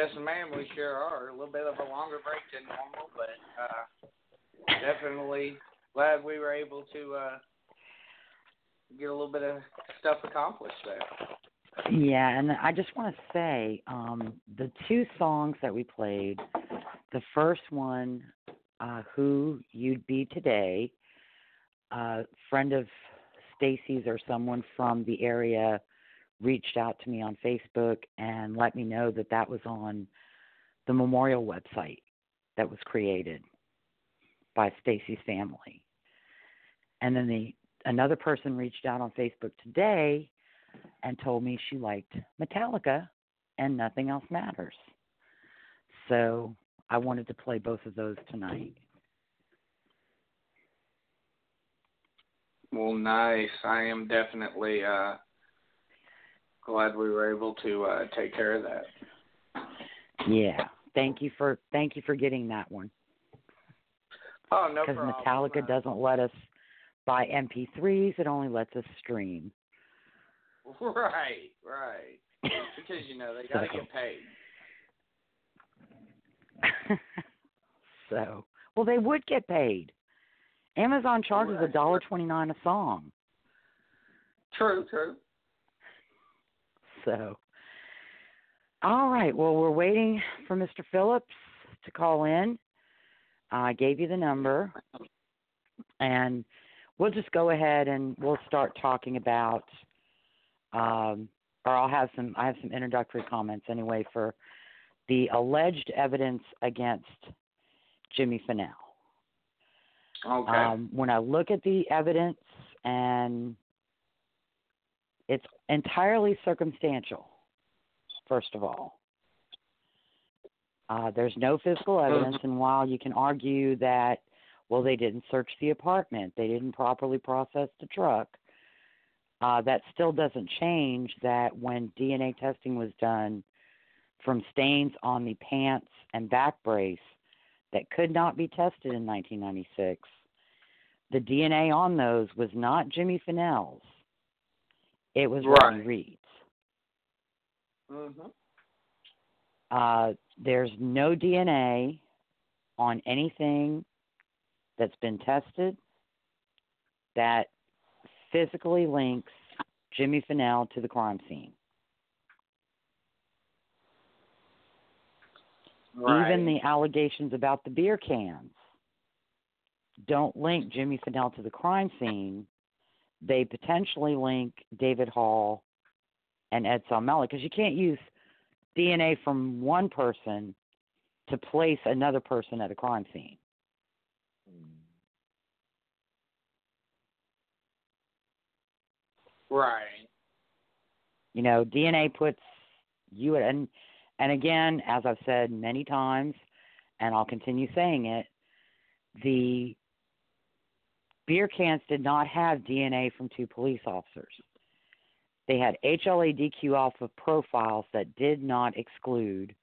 Yes, ma'am, we sure are. A little bit of a longer break than normal, but uh, definitely glad we were able to uh, get a little bit of stuff accomplished there.
Yeah, and I just want to say um, the two songs that we played. The first one, uh, "Who You'd Be Today," a friend of Stacey's or someone from the area reached out to me on Facebook and let me know that that was on the memorial website that was created by Stacey's family. And then the another person reached out on Facebook today and told me she liked Metallica and nothing else matters. So I wanted to play both of those tonight.
Well, nice. I am definitely uh, glad we were able to uh, take care of that.
Yeah. Thank you for thank you for getting that one.
Oh, no
Because. Metallica doesn't let us buy MP3s; it only lets us stream.
Right, right. <laughs> Because you know they got to
So-
get paid. <laughs>
so, well, they would get paid. Amazon charges a dollar twenty nine a song.
True, true. <laughs>
So, all right. Well, we're waiting for Mr. Phillips to call in. I gave you the number, and we'll just go ahead and we'll start talking about. Um, or I'll have some. I have some introductory comments anyway for the alleged evidence against Jimmy Fennell.
Okay.
Um, when I look at the evidence, and it's entirely circumstantial, first of all. Uh, there's no physical evidence, and while you can argue that, well, they didn't search the apartment, they didn't properly process the truck, uh, that still doesn't change that when DNA testing was done from stains on the pants and back brace that could not be tested in 1996, the DNA on those was not Jimmy Fennell's. It was
Right.
Reed's.
mhm.
Uh, there's no DNA on anything that's been tested that physically links Jimmy Fennell to the crime scene.
Right.
Even the allegations about the beer cans don't link Jimmy Fennell to the crime scene. They potentially link David Hall and Ed Salmela because you can't use DNA from one person to place another person at a crime scene.
Right.
You know, DNA puts you at, and and again, as I've said many times, and I'll continue saying it, the beer cans did not have DNA from two police officers. They had HLA-DQ alpha profiles that did not exclude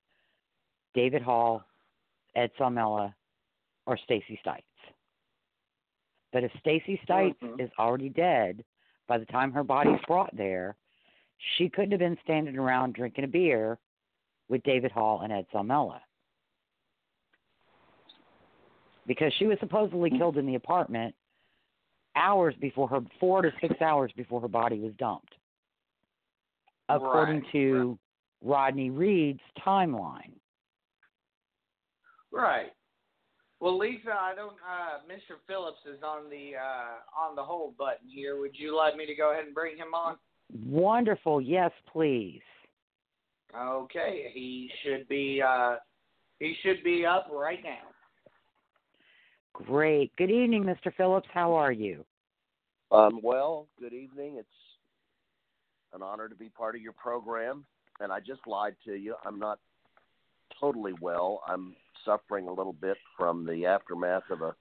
David Hall, Ed Salmela, or Stacey Stites. But if Stacey Stites
Mhm.
is already dead by the time her body's brought there, she couldn't have been standing around drinking a beer with David Hall and Ed Salmela. Because she was supposedly killed in the apartment hours before her, four to six hours before her body was dumped, according
Right,
to Rodney Reed's timeline.
Right. Well, Lisa, I don't. Uh, Mr. Phillips is on the uh, on the hold button here. Would you like me to go ahead and bring him on?
Wonderful. Yes, please.
Okay, he should be. Uh, he should be up right now.
Great. Good evening, Mr. Phillips. How are you?
Um, well, good evening. It's an honor to be part of your program. And I just lied to you. I'm not totally well. I'm suffering a little bit from the aftermath of a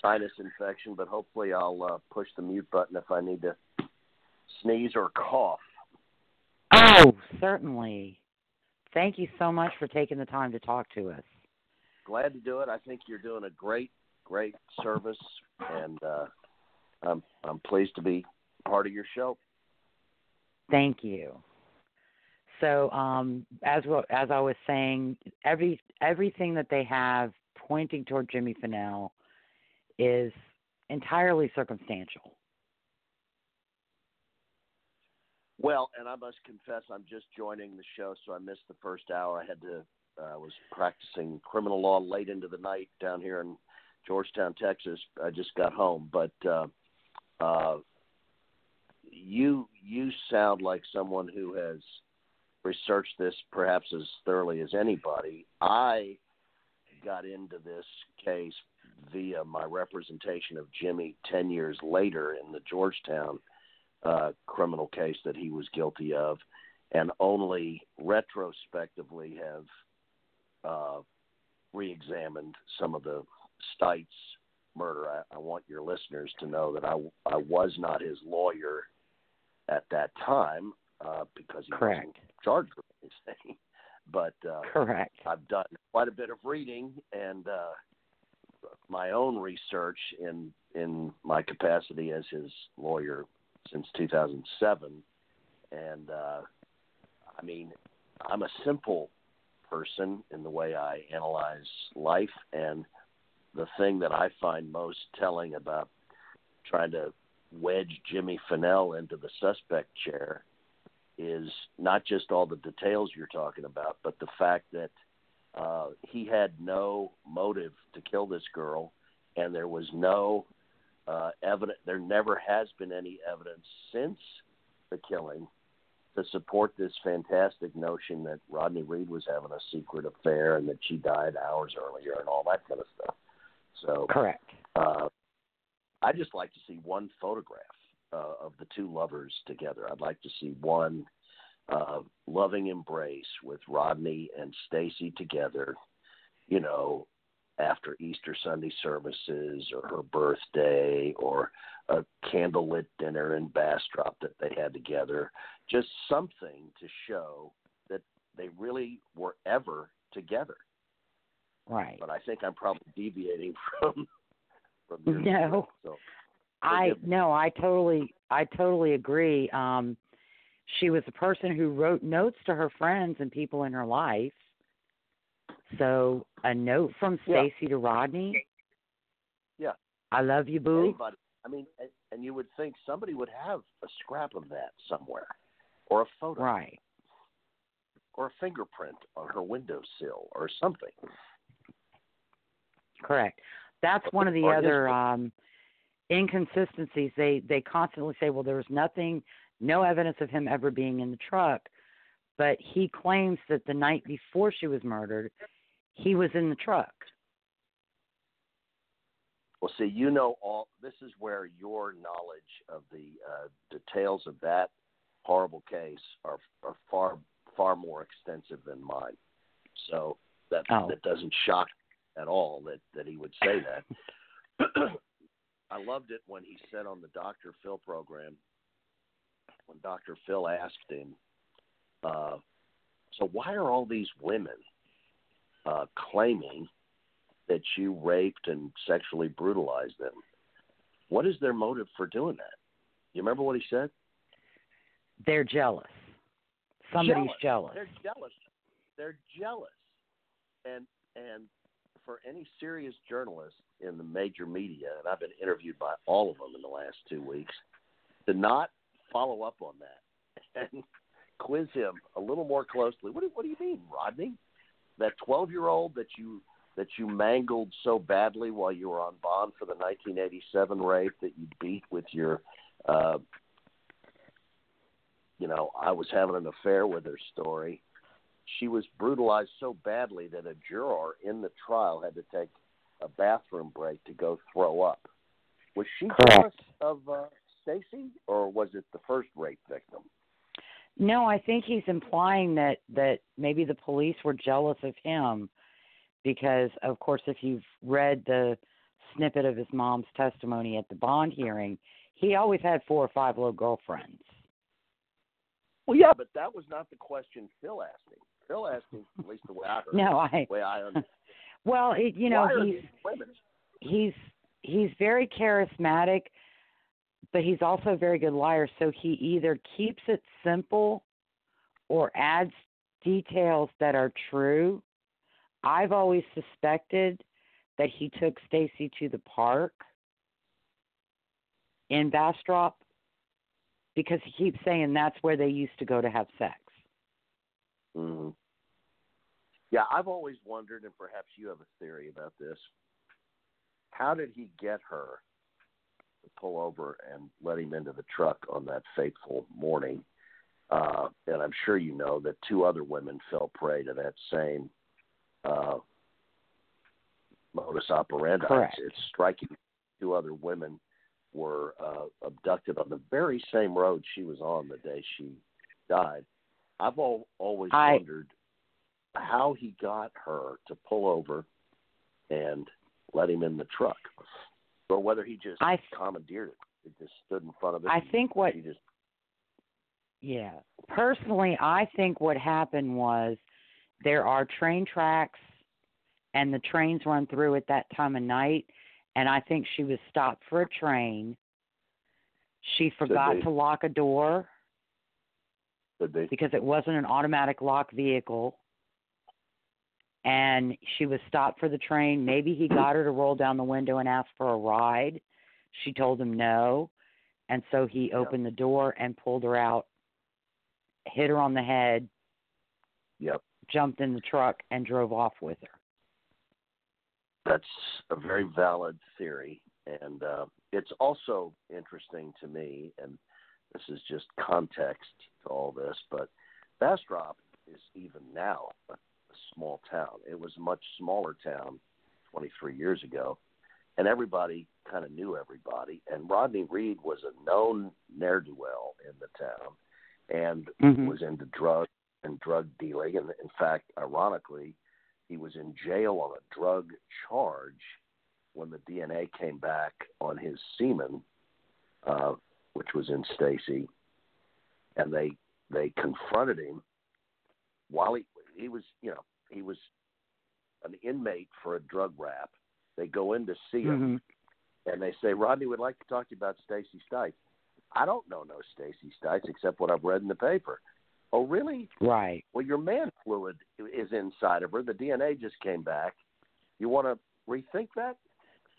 sinus infection, but hopefully I'll uh, push the mute button if I need to sneeze or cough.
Oh, certainly. Thank you so much for taking the time to talk to us.
Glad to do it. I think you're doing a great, great service, and uh, I'm I'm pleased to be part of your show.
Thank you. So, um, as well, as I was saying, every everything that they have pointing toward Jimmy Fennell is entirely circumstantial.
Well, and I must confess, I'm just joining the show, so I missed the first hour. I had to uh, was practicing criminal law late into the night down here in Georgetown, Texas. I just got home, but uh, uh, you you sound like someone who has researched this perhaps as thoroughly as anybody. I got into this case via my representation of Jimmy 10 years later in the Georgetown uh, criminal case that he was guilty of, and only retrospectively have uh, re examined some of the Stites murder. I, I want your listeners to know that I, I was not his lawyer at that time uh, because he
Correct.
wasn't charged with anything. <laughs> But uh,
Correct.
I've done quite a bit of reading and uh, my own research in in my capacity as his lawyer since 2007, and uh, I mean, I'm a simple person in the way I analyze life, and the thing that I find most telling about trying to wedge Jimmy Fennell into the suspect chair is not just all the details you're talking about, but the fact that uh, he had no motive to kill this girl, and there was no uh, evidence. There never has been any evidence since the killing to support this fantastic notion that Rodney Reed was having a secret affair and that she died hours earlier and all that kind of stuff. So
Correct.
uh, I just like to see one photograph uh, of the two lovers together. I'd like to see one uh, loving embrace with Rodney and Stacey together. You know, after Easter Sunday services or her birthday or a candlelit dinner in Bastrop that they had together. Just something to show that they really were ever together.
Right.
But I think I'm probably deviating <laughs> from from your
No.
So
I no, I totally I totally agree. Um she was a person who wrote notes to her friends and people in her life. So a note from
Yeah.
Stacey to Rodney.
Yeah.
I love you, boo.
anybody, I mean, and, and you would think somebody would have a scrap of that somewhere, or a photo,
Right.
or a fingerprint on her windowsill, or something.
Correct. That's one of the
or
other um inconsistencies. They they constantly say, well, there was nothing, no evidence of him ever being in the truck, but he claims that the night before she was murdered, he was in the truck.
Well, see, you know all. This is where your knowledge of the uh, details of that horrible case are are far far more extensive than mine. So that
Oh.
that doesn't shock at all that that he would say that. <clears throat> I loved it when he said on the Dr. Phil program when Dr. Phil asked him, uh, "So why are all these women uh, claiming that you raped and sexually brutalized them. What is their motive for doing that? You remember what he said?
They're jealous. Somebody's jealous.
They're jealous. They're jealous. And and for any serious journalist in the major media, and I've been interviewed by all of them in the last two weeks, to not follow up on that <laughs> and quiz him a little more closely. What do, what do you mean, Rodney? That twelve year old that you that you mangled so badly while you were on bond for the 1987 rape that you beat with your, uh, you know, I was having an affair with her story. She was brutalized so badly that a juror in the trial had to take a bathroom break to go throw up. Was she
Correct.
jealous of uh, Stacey, or was it the first rape victim?
No, I think he's implying that that maybe the police were jealous of him because of course if you've read the snippet of his mom's testimony at the bond hearing, he always had four or five little girlfriends.
Well, yeah, but that was not the question Phil asked him. Asked him, at least the way I heard, <laughs>
No, I
the way I <laughs>
well, it, you know,
Why
he's he's he's very charismatic, but he's also a very good liar. So he either keeps it simple or adds details that are true. I've always suspected that he took Stacey to the park in Bastrop because he keeps saying that's where they used to go to have sex.
Hmm Yeah, I've always wondered, and perhaps you have a theory about this. How did he get her to pull over and let him into the truck on that fateful morning? Uh, and I'm sure you know that two other women fell prey to that same uh, modus operandi.
Correct.
It's, it's striking. Two other women were uh, abducted on the very same road she was on the day she died. I've al- always
I-
wondered how he got her to pull over and let him in the truck, or whether he just
I-
commandeered it. He just stood in front of it.
I think what
he just
Yeah. Personally, I think what happened was there are train tracks and the trains run through at that time of night and I think she was stopped for a train. She forgot to lock a door
could be.
because it wasn't an automatic lock vehicle. And she was stopped for the train. Maybe he got her to roll down the window and ask for a ride. She told him no. And so he opened the door and pulled her out, hit her on the head,
Yep.
jumped in the truck, and drove off with her.
That's a very valid theory, and uh, it's also interesting to me. And this is just context to all this, but Bastrop is even now a, a small town. It was a much smaller town 23 years ago, and everybody kind of knew everybody. And Rodney Reed was a known ne'er do well in the town, and
Mhm.
was into drugs and drug dealing. And in fact, ironically, he was in jail on a drug charge when the DNA came back on his semen, uh, which was in Stacey, and they they confronted him while he he was you know he was an inmate for a drug rap. They go in to see him
Mhm.
and they say Rodney we'd like to talk to you about Stacey Stites. I don't know no Stacey Stites except what I've read in the paper. Oh really?
Right.
Well, your man fluid is inside of her. The DNA just came back. You want to rethink that?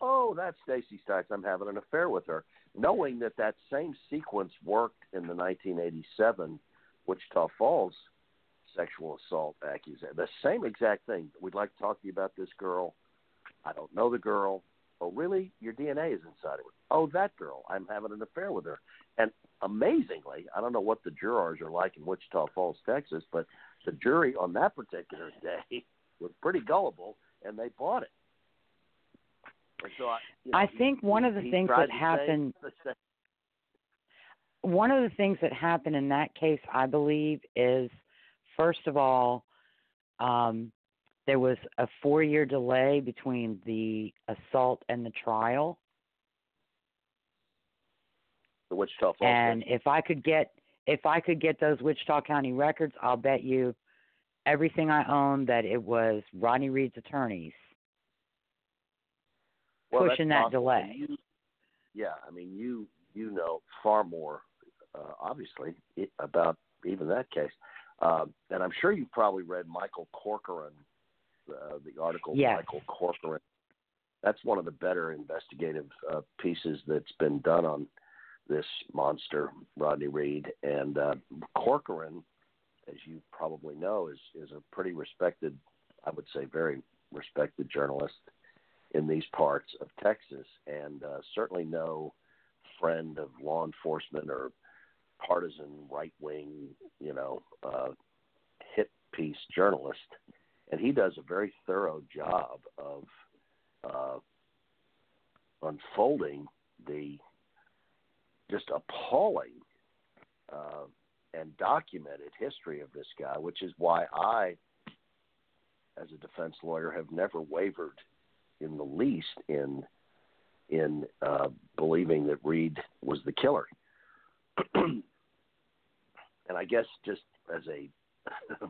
Oh, that's Stacey Stites. I'm having an affair with her, knowing that that same sequence worked in the 1987 Wichita Falls sexual assault accusation. The same exact thing. We'd like to talk to you about this girl. I don't know the girl. Oh, really? Your DNA is inside of her. Oh, that girl. I'm having an affair with her. And amazingly, I don't know what the jurors are like in Wichita Falls, Texas, but the jury on that particular <laughs> day was pretty gullible, and they bought it. So I, you know,
I
he-
think one
he-
of the things that happened one of the things that happened in that case, I believe, is first of all, um, there was a four year delay between the assault and the trial.
the Wichita Falls.
And if I could get if I could get those Wichita County records, I'll bet you everything I own that it was Rodney Reed's attorneys.
Well,
pushing that
possible.
Delay.
You, yeah, I mean, you you know far more, uh, obviously, about even that case. Um, and I'm sure you've probably read Michael Corcoran, uh, the article
Yes.
Michael Corcoran. That's one of the better investigative uh, pieces that's been done on this monster, Rodney Reed. And uh, Corcoran, as you probably know, is is a pretty respected, I would say, very respected journalist in these parts of Texas, and uh, certainly no friend of law enforcement or partisan right wing, you know, uh, hit piece journalist. And he does a very thorough job of uh, unfolding the just appalling uh, and documented history of this guy, which is why I, as a defense lawyer, have never wavered in the least in in uh, believing that Reed was the killer. <clears throat> and I guess just as a <laughs>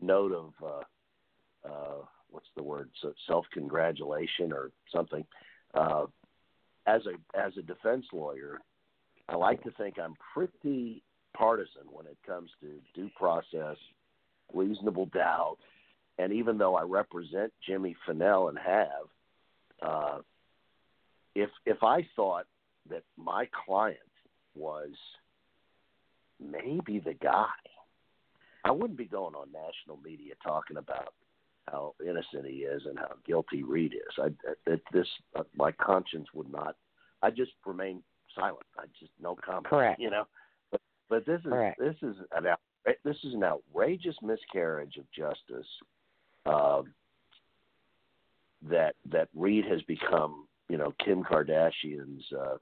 note of uh, uh, what's the word, so self congratulation or something. Uh, as a as a defense lawyer, I like to think I'm pretty partisan when it comes to due process, reasonable doubt, and even though I represent Jimmy Fennell and have, uh, if if I thought that my client was maybe the guy, I wouldn't be going on national media talking about how innocent he is and how guilty Reed is. I that this uh, my conscience would not. I just remain silent. I just no comment.
Correct.
You know, but but this is
Correct.
this is an out, this is an outrageous miscarriage of justice. Um, that that Reed has become, you know, Kim Kardashian's uh,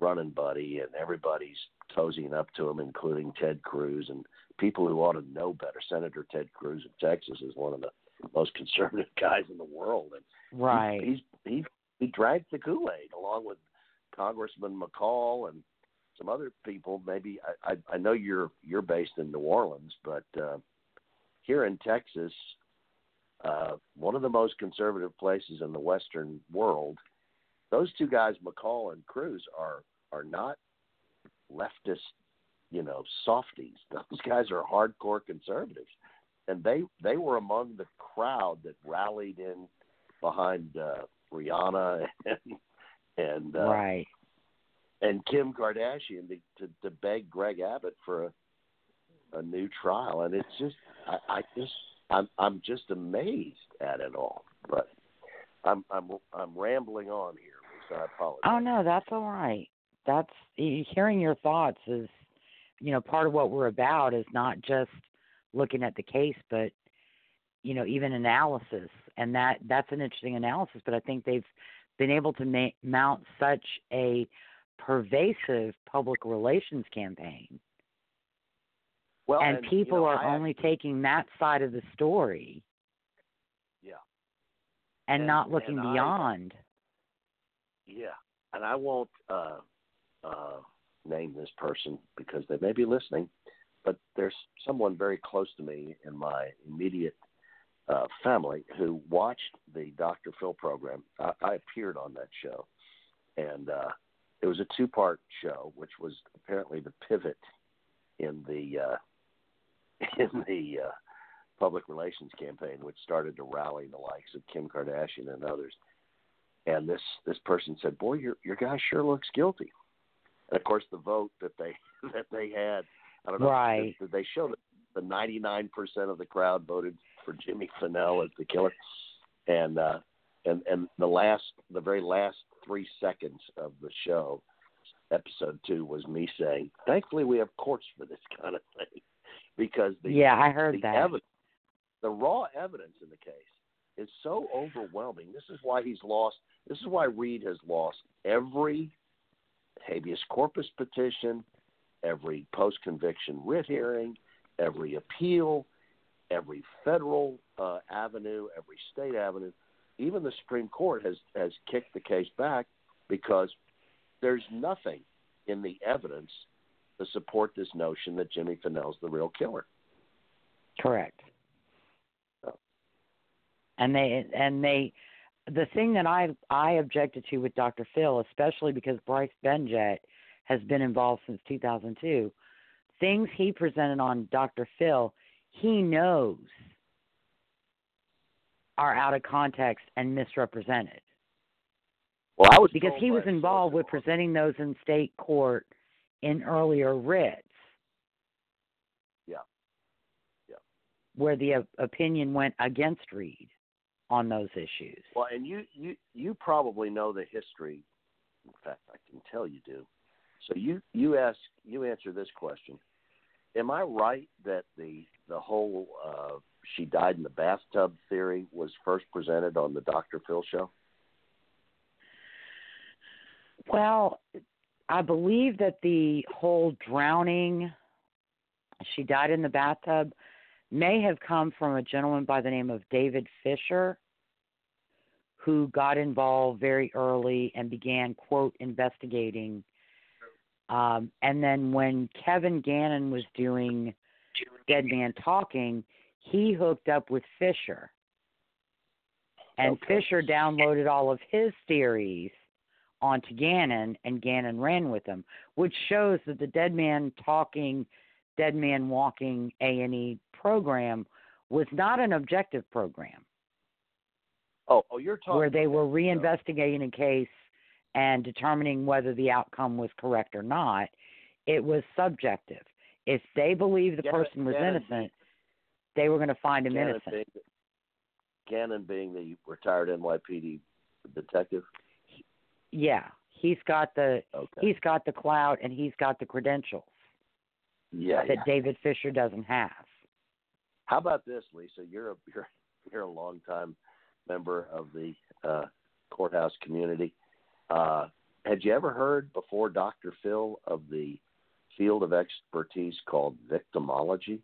running buddy, and everybody's cozying up to him, including Ted Cruz and people who ought to know better. Senator Ted Cruz of Texas is one of the most <laughs> conservative guys in the world, and
Right.
he's he he drank the Kool Aid along with Congressman McCaul and some other people. Maybe I I, I know you're you're based in New Orleans, but uh, here in Texas, uh, one of the most conservative places in the Western world. Those two guys, McCaul and Cruz, are are not leftist, you know, softies. <laughs> Those guys are hardcore conservatives, and they they were among the crowd that rallied in behind uh, Rihanna <laughs> and and uh,
right.
and Kim Kardashian to, to to beg Greg Abbott for a a new trial, and it's just I, I just I'm I'm just amazed at it all. But I'm I'm I'm rambling on here, Lisa. I apologize.
Oh no, that's all right. That's hearing your thoughts is, you know, part of what we're about is not just looking at the case, but you know, even analysis, and that that's an interesting analysis. But I think they've been able to ma- mount such a pervasive public relations campaign,
well,
and,
and, you
people
know,
are
I
only
actually-
taking that side of the story
yeah
and,
And-
not looking
and I-
beyond.
yeah, and I won't uh, uh, name this person because they may be listening, but there's someone very close to me in my immediate uh, family who watched the Dr. Phil program. I, I appeared on that show, and uh, it was a two-part show, which was apparently the pivot in the uh, <laughs> in the uh, public relations campaign, which started to rally the likes of Kim Kardashian and others. And this this person said, "Boy, your your guy sure looks guilty." And of course, the vote that they <laughs> that they had, I don't know,
Right.
they show that the 99% of the crowd voted for Jimmy Fennell as the killer, and uh, and and the last, the very last three seconds of the show, episode two, was me saying, "Thankfully, we have courts for this kind of thing," because the
yeah, I heard
the
that.
evidence, the raw evidence in the case is so overwhelming. This is why he's lost. This is why Reed has lost every habeas corpus petition, every post conviction writ hearing, every appeal, every federal uh, avenue, every state avenue. Even the Supreme Court has has kicked the case back because there's nothing in the evidence to support this notion that Jimmy Fennell's the real killer.
Correct.
Oh.
And they and they the thing that I I objected to with Dr. Phil, especially because Bryce Benjet has been involved since 2002, things he presented on Dr. Phil, he knows are out of context and misrepresented
Well, I was
because he was involved with presenting those in state court in earlier writs.
Yeah. Yeah.
Where the op- opinion went against Reed on those issues.
Well, and you you you probably know the history. In fact, I can tell you do. So you you ask you answer this question. Am I right that the the whole uh, she died in the bathtub theory was first presented on the Dr. Phil show?
Well, I believe that the whole drowning, she died in the bathtub, may have come from a gentleman by the name of David Fisher, who got involved very early and began, quote, investigating. Um, and then when Kevin Gannon was doing Dead Man Talking, he hooked up with Fisher. And
Okay.
Fisher downloaded all of his theories onto Gannon, and Gannon ran with them, which shows that the Dead Man Talking, Dead Man Walking A and E program was not an objective program
Oh, oh, you're talking
where they were reinvestigating a case and determining whether the outcome was correct or not. It was subjective. If they believed the
Gannon-
person was
Gannon
innocent, they were going to find him
Gannon
innocent.
being, Gannon being the retired NYPD detective.
Yeah, he's got the
Okay.
he's got the clout and he's got the credentials
yeah,
that
yeah.
David Fisher doesn't have.
How about this, Lisa? You're a <laughs> you're you're a longtime member of the uh, courthouse community. Uh, had you ever heard before, Dr. Phil, of the field of expertise called victimology?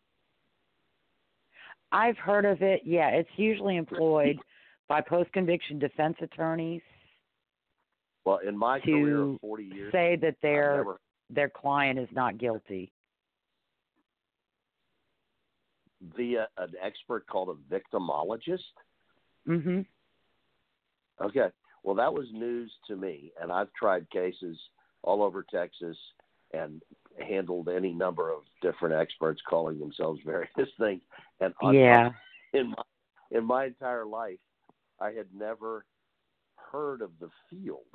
I've heard of it. Yeah, it's usually employed by post-conviction defense attorneys
Well, in my
To
career of 40 years,
say that their
never,
their client is not guilty.
via an expert called a victimologist.
Mhm.
Okay. Well, that was news to me, and I've tried cases all over Texas and handled any number of different experts calling themselves <laughs> various things. And
Yeah. <laughs>
in my in my entire life, I had never heard of the field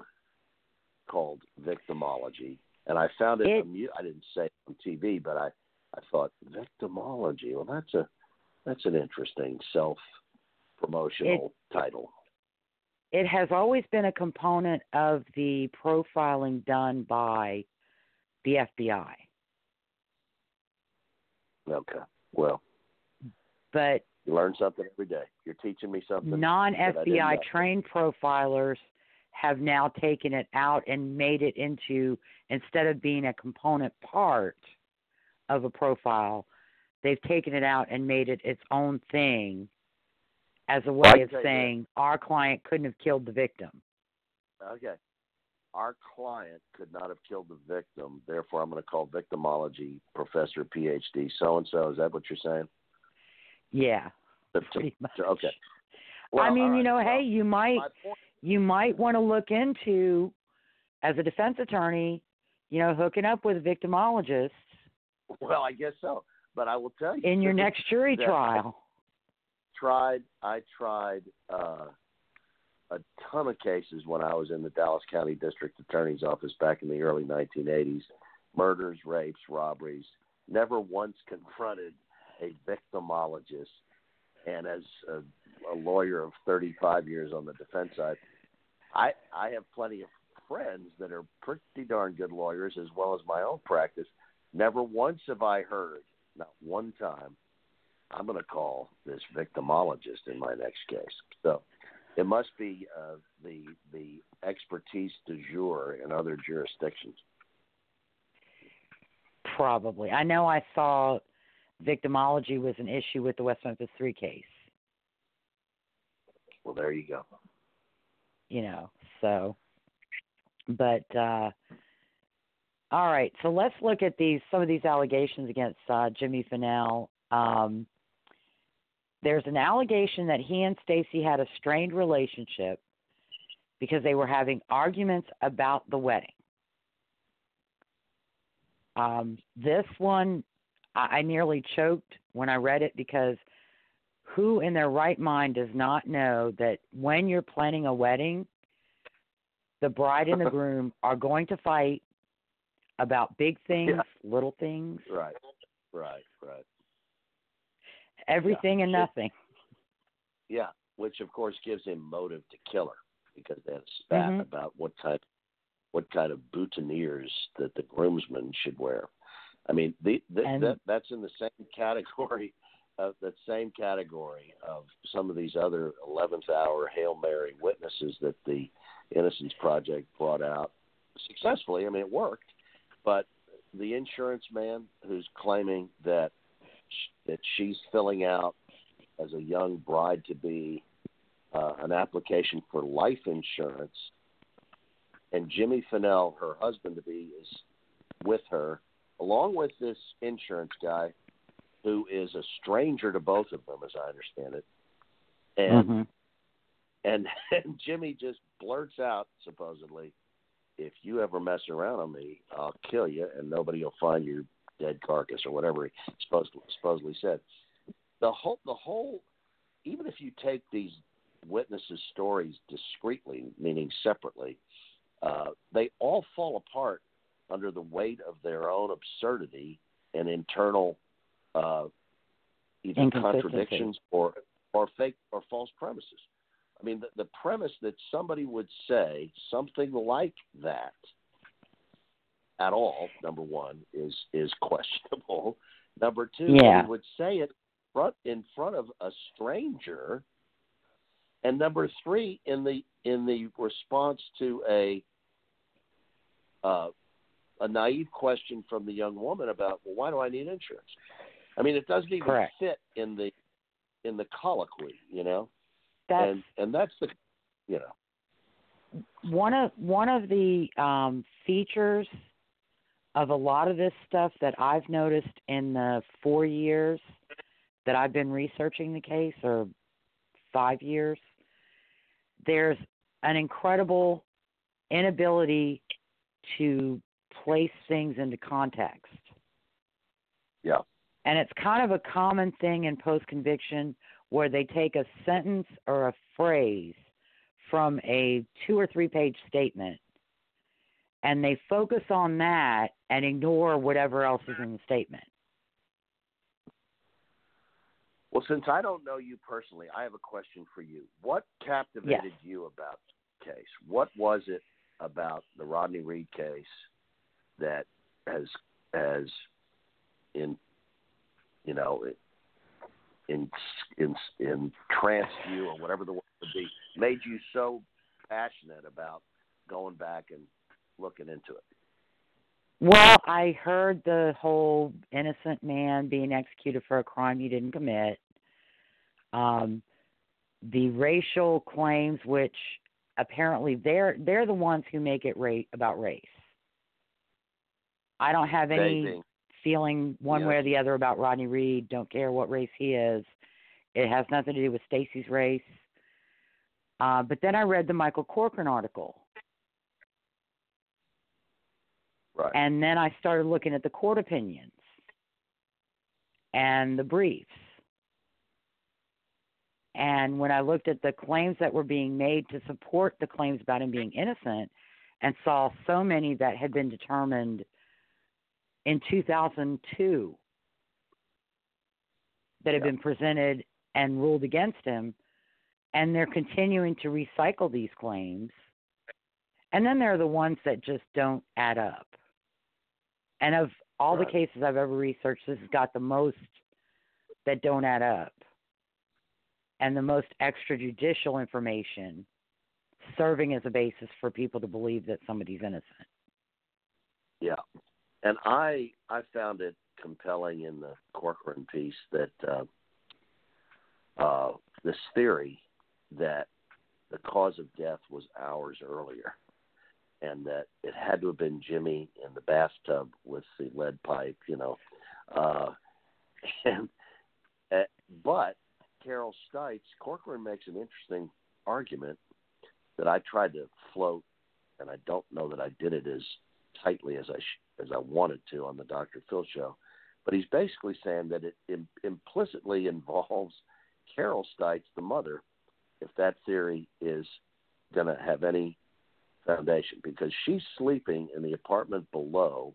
called victimology, and I found it.
It-
amu- I didn't say it on TV, but I I thought victimology. Well, that's a that's an interesting self promotional title.
It has always been a component of the profiling done by the FBI.
Okay. Well,
But
you learn something every day. You're teaching me something.
non
that I didn't
FBI trained profilers have now taken it out and made it into instead of being a component part of a profile, they've taken it out and made it its own thing as a way of saying our client couldn't have killed the victim.
Okay. Our client could not have killed the victim. Therefore, I'm going to call victimology professor, PhD, so and so. Is that what you're saying?
Yeah,
To- to-
pretty much.
to- okay.
I mean,
all
you know,
Well,
hey, you might. You might want to look into as a defense attorney, you know, hooking up with victimologists
Well, I guess so. But I will tell you
in your next jury trial.
tried I tried uh, a ton of cases when I was in the Dallas County District Attorney's office back in the early 1980s. Murders, rapes, robberies. Never once confronted a victimologist. And as a, a lawyer of 35 years on the defense side, I I have plenty of friends that are pretty darn good lawyers as well as my own practice. Never once have I heard, not one time, I'm going to call this victimologist in my next case. So it must be uh, the the expertise du jour in other jurisdictions.
Probably. I know I saw victimology was an issue with the West Memphis 3 case,
Well, there you go.
you know. So but uh all right, so let's look at these some of these allegations against uh Jimmy Fennell. Um there's an allegation that he and Stacey had a strained relationship because they were having arguments about the wedding. Um, this one, I, I nearly choked when I read it because who in their right mind does not know that when you're planning a wedding, the bride and the <laughs> groom are going to fight about big things,
Yeah.
little things,
Right, right, right.
everything and nothing.
Yeah, which of course gives him motive to kill her because they had a spat
Mhm.
about what kind what kind of boutonnieres that the groomsmen should wear. I mean, the, the,
And-
that that's in the same category that same category of some of these other eleventh hour hail mary witnesses that the Innocence Project brought out successfully. I mean, it worked, but the insurance man who's claiming that that she's filling out as a young bride to be uh, an application for life insurance, and Jimmy Fennell, her husband to be, is with her, along with this insurance guy, who is a stranger to both of them, as I understand it, and
Mhm.
and <laughs> and Jimmy just blurts out supposedly, "If you ever mess around on me, I'll kill you, and nobody will find your dead carcass or whatever he supposedly supposedly said." The whole the whole, even if you take these witnesses' stories discreetly, meaning separately, uh, they all fall apart under the weight of their own absurdity and internal uh, either contradictions or or fake or false premises. I mean, the, the premise that somebody would say something like that at all, number one, is is <laughs> questionable. Number two,
Yeah.
he would say it front in front of a stranger And number three, in the in the response to a uh, a naive question from the young woman about, well, why do I need insurance? I mean, it doesn't even
Correct.
fit in the in the colloquy, you know.
That's
and and that's the, you know,
one of one of the um, features of a lot of this stuff that I've noticed in the four years that I've been researching the case, or five years, there's an incredible inability to place things into context.
Yeah.
And it's kind of a common thing in post conviction where they take a sentence or a phrase from a two or three page statement and they focus on that and ignore whatever else is in the statement.
Well, since I don't know you personally, I have a question for you. What captivated
Yes.
you about the case? What was it about the Rodney Reed case that has has in you know it in in in tranced you or whatever the word would be made you so passionate about going back and looking into it?
Well, I heard the whole innocent man being executed for a crime he didn't commit. Um, the racial claims, which apparently they're they're the ones who make it rate about race. I don't have any feeling one way or the other about Rodney Reed. Don't care what race he is. It has nothing to do with Stacey's race. Uh, but then I read the Michael Corcoran article,
right.
and then I started looking at the court opinions and the briefs. And when I looked at the claims that were being made to support the claims about him being innocent and saw so many that had been determined in 2002 that
Yeah.
been presented and ruled against him, and they're continuing to recycle these claims. And then there are the ones that just don't add up. And of all the cases I've ever researched, this has got the most that don't add up and the most extrajudicial information serving as a basis for people to believe that somebody's innocent.
Yeah, and I I found it compelling in the Corcoran piece that uh, uh, this theory that the cause of death was hours earlier, and that it had to have been Jimmy in the bathtub with the lead pipe, you know, uh, <laughs> and uh, but Carol Stites Corcoran makes an interesting argument that I tried to float, and I don't know that I did it as tightly as I sh- as I wanted to on the Dr. Phil show. But he's basically saying that it Im- implicitly <laughs> involves Carol Stites, the mother, if that theory is going to have any foundation, because she's sleeping in the apartment below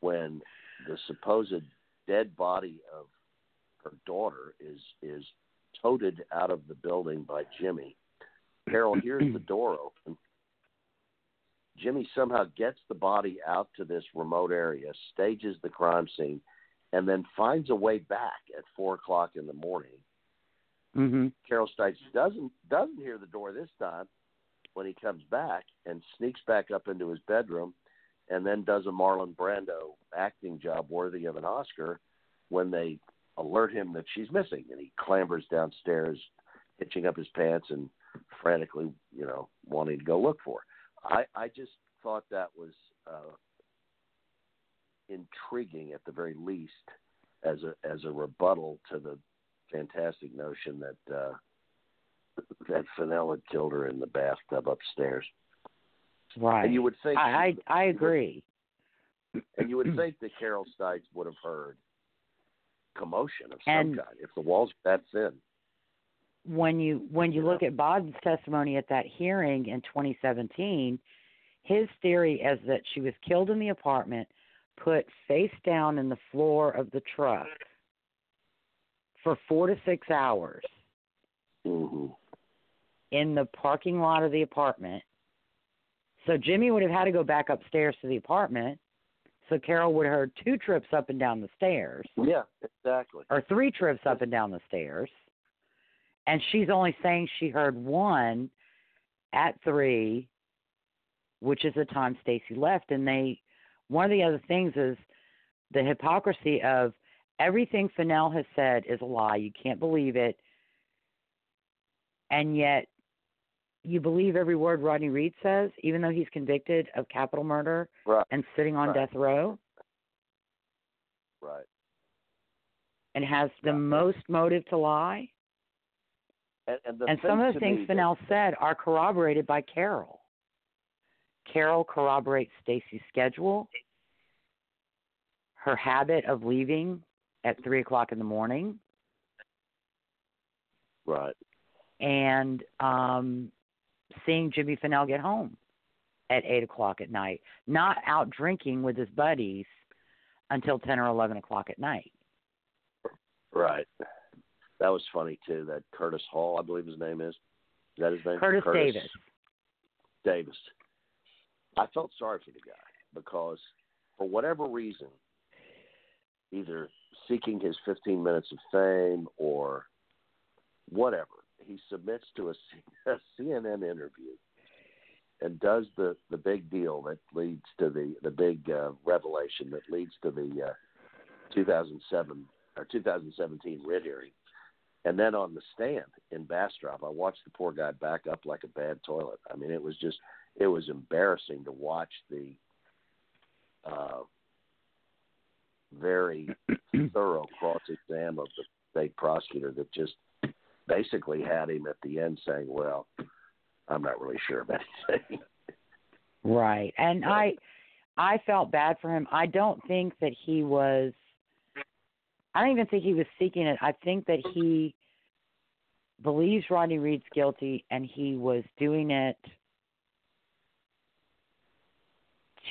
when the supposed dead body of her daughter is is toted out of the building by Jimmy. Carol hears the <clears throat> door open. Jimmy somehow gets the body out to this remote area, stages the crime scene, and then finds a way back at four o'clock in the morning.
Mm-hmm.
Carol Stites doesn't doesn't hear the door this time when he comes back and sneaks back up into his bedroom and then does a Marlon Brando acting job worthy of an Oscar when they alert him that she's missing and he clambers downstairs hitching up his pants and frantically, you know, wanting to go look for her. I I just thought that was uh intriguing at the very least as a as a rebuttal to the fantastic notion that uh, <laughs> that Fennell had killed her in the bathtub upstairs.
Right.
And you would think,
I, I I agree. <clears throat>
and you would think that Carol Stites would have heard commotion of some
And-
kind if the walls that thin.
When you when you look at Baden's testimony at that hearing in 2017, his theory is that she was killed in the apartment, put face down in the floor of the truck for four to six hours
hmm
in the parking lot of the apartment. So Jimmy would have had to go back upstairs to the apartment. So Carol would have heard two trips up and down the stairs.
Yeah, exactly.
or three trips up and down the stairs. And she's only saying she heard one at three, which is the time Stacey left. And they, one of the other things is the hypocrisy of everything Fennell has said is a lie. You can't believe it. And yet, you believe every word Rodney Reed says, even though he's convicted of capital murder
Right.
and sitting on
Right.
death row
Right.
and has the
Yeah.
most motive to lie.
And, and, the
and some of the things Fennell said are corroborated by Carol. Carol corroborates Stacey's schedule, her habit of leaving at three o'clock in the morning,
Right.
and um, seeing Jimmy Fennell get home at eight o'clock at night, not out drinking with his buddies until ten or eleven o'clock at night.
Right. That was funny too. That Curtis Hall, I believe his name is. Is that his name?
Curtis, Davis.
Davis. I felt sorry for the guy because, for whatever reason, either seeking his 15 minutes of fame or whatever, he submits to a CNN <laughs> interview and does the the big deal that leads to the the big uh, revelation that leads to the uh, 2007 or 2017 Reed hearing. And then on the stand in Bastrop, I watched the poor guy back up like a bad toilet. I mean, it was just it was embarrassing to watch the uh, very <clears throat> thorough cross exam of the state prosecutor that just basically had him at the end saying, "Well, I'm not really sure of anything." <laughs>
Right. And I I felt bad for him. I don't think that he was I don't even think he was seeking it. I think that he believes Rodney Reed's guilty and he was doing it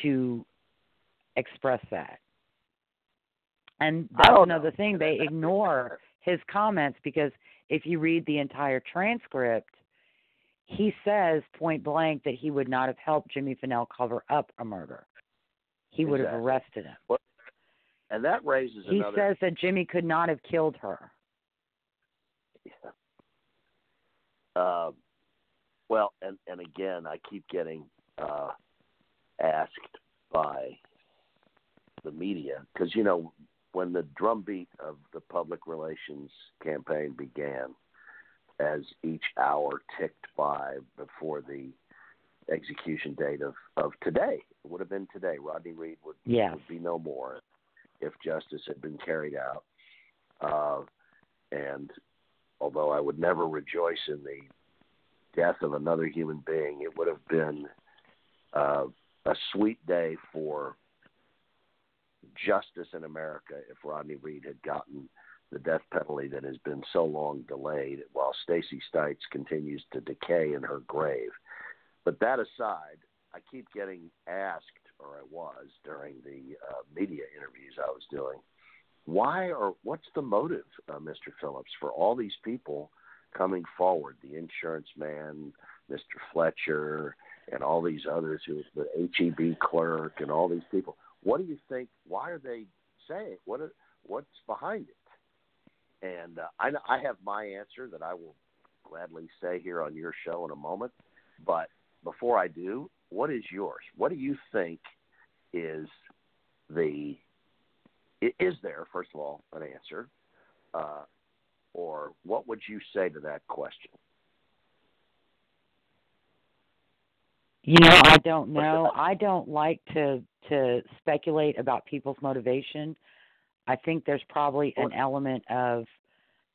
to express that. And that's
don't know.
another thing. They ignore his comments because if you read the entire transcript, he says point blank that he would not have helped Jimmy Fennell cover up a murder. He would have arrested him.
And that raises
He
another.
says that Jimmy could not have killed her.
Uh, well, and and again, I keep getting uh, asked by the media because you know when the drumbeat of the public relations campaign began, as each hour ticked by before the execution date of of today, it would have been today. Rodney Reed would
Yes.
would be no more if justice had been carried out. Uh, and although I would never rejoice in the death of another human being, it would have been uh, a sweet day for justice in America if Rodney Reed had gotten the death penalty that has been so long delayed while Stacey Stites continues to decay in her grave. But that aside, I keep getting asked, or I was during the uh, media interviews I was doing, why or what's the motive, uh, Mr. Phillips, for all these people coming forward? The insurance man, Mr. Fletcher, and all these others who the HEB clerk and all these people. What do you think? Why are they saying? What are, what's behind it? And uh, I I have my answer that I will gladly say here on your show in a moment. But before I do, what is yours? What do you think is the is there first of all an answer, uh, or what would you say to that question?
You know, I don't know. I don't like to to speculate about people's motivation. I think there's probably an element of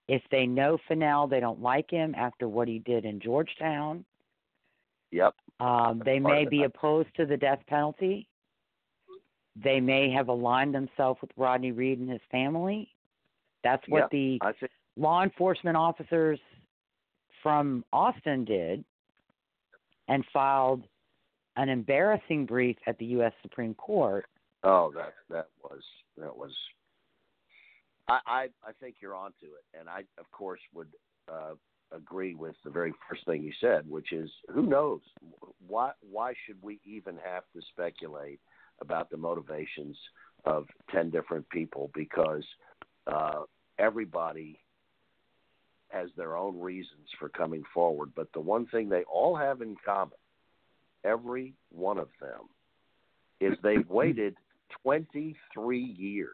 if they know Fennell, they don't like him after what he did in Georgetown.
Yep.
Um, they may be opposed to the death penalty. They may have aligned themselves with Rodney Reed and his family. That's what
Yeah,
the law enforcement officers from Austin did and filed an embarrassing brief at the U.S. Supreme Court.
Oh, that that was that was. I I, I think you're onto it, and I of course would uh, agree with the very first thing you said, which is who knows why why should we even have to speculate about the motivations of ten different people because uh, everybody has their own reasons for coming forward, but the one thing they all have in common, every one of them, is they've <clears throat> waited 23 years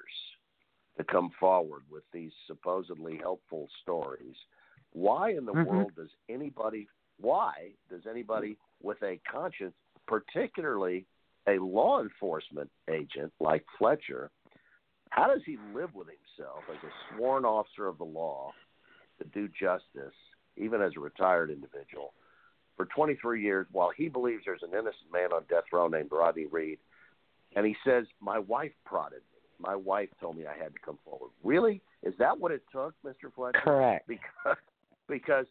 to come forward with these supposedly helpful stories. Why in the
Mhm.
world does anybody why does anybody with a conscience, particularly a law enforcement agent like Fletcher, how does he live with himself as a sworn officer of the law to do justice, even as a retired individual, for 23 years while he believes there's an innocent man on death row named Rodney Reed? And he says, My wife prodded me. My wife told me I had to come forward. Really? Is that what it took, Mr. Fletcher?
Correct.
Because because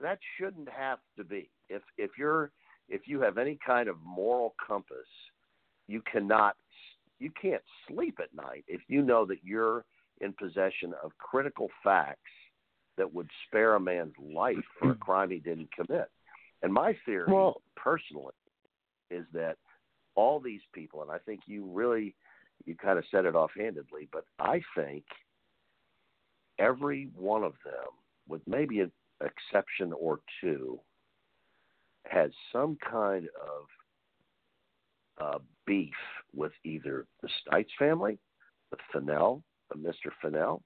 that shouldn't have to be. If if you're if you have any kind of moral compass, you cannot you can't sleep at night if you know that you're in possession of critical facts that would spare a man's life for a <clears throat> crime he didn't commit. And my theory
Well-
personally is that all these people and I think you really you kind of said it offhandedly, but I think every one of them, with maybe an exception or two, has some kind of uh, beef with either the Stites family, with Fennell, uh, Mr. Fennell,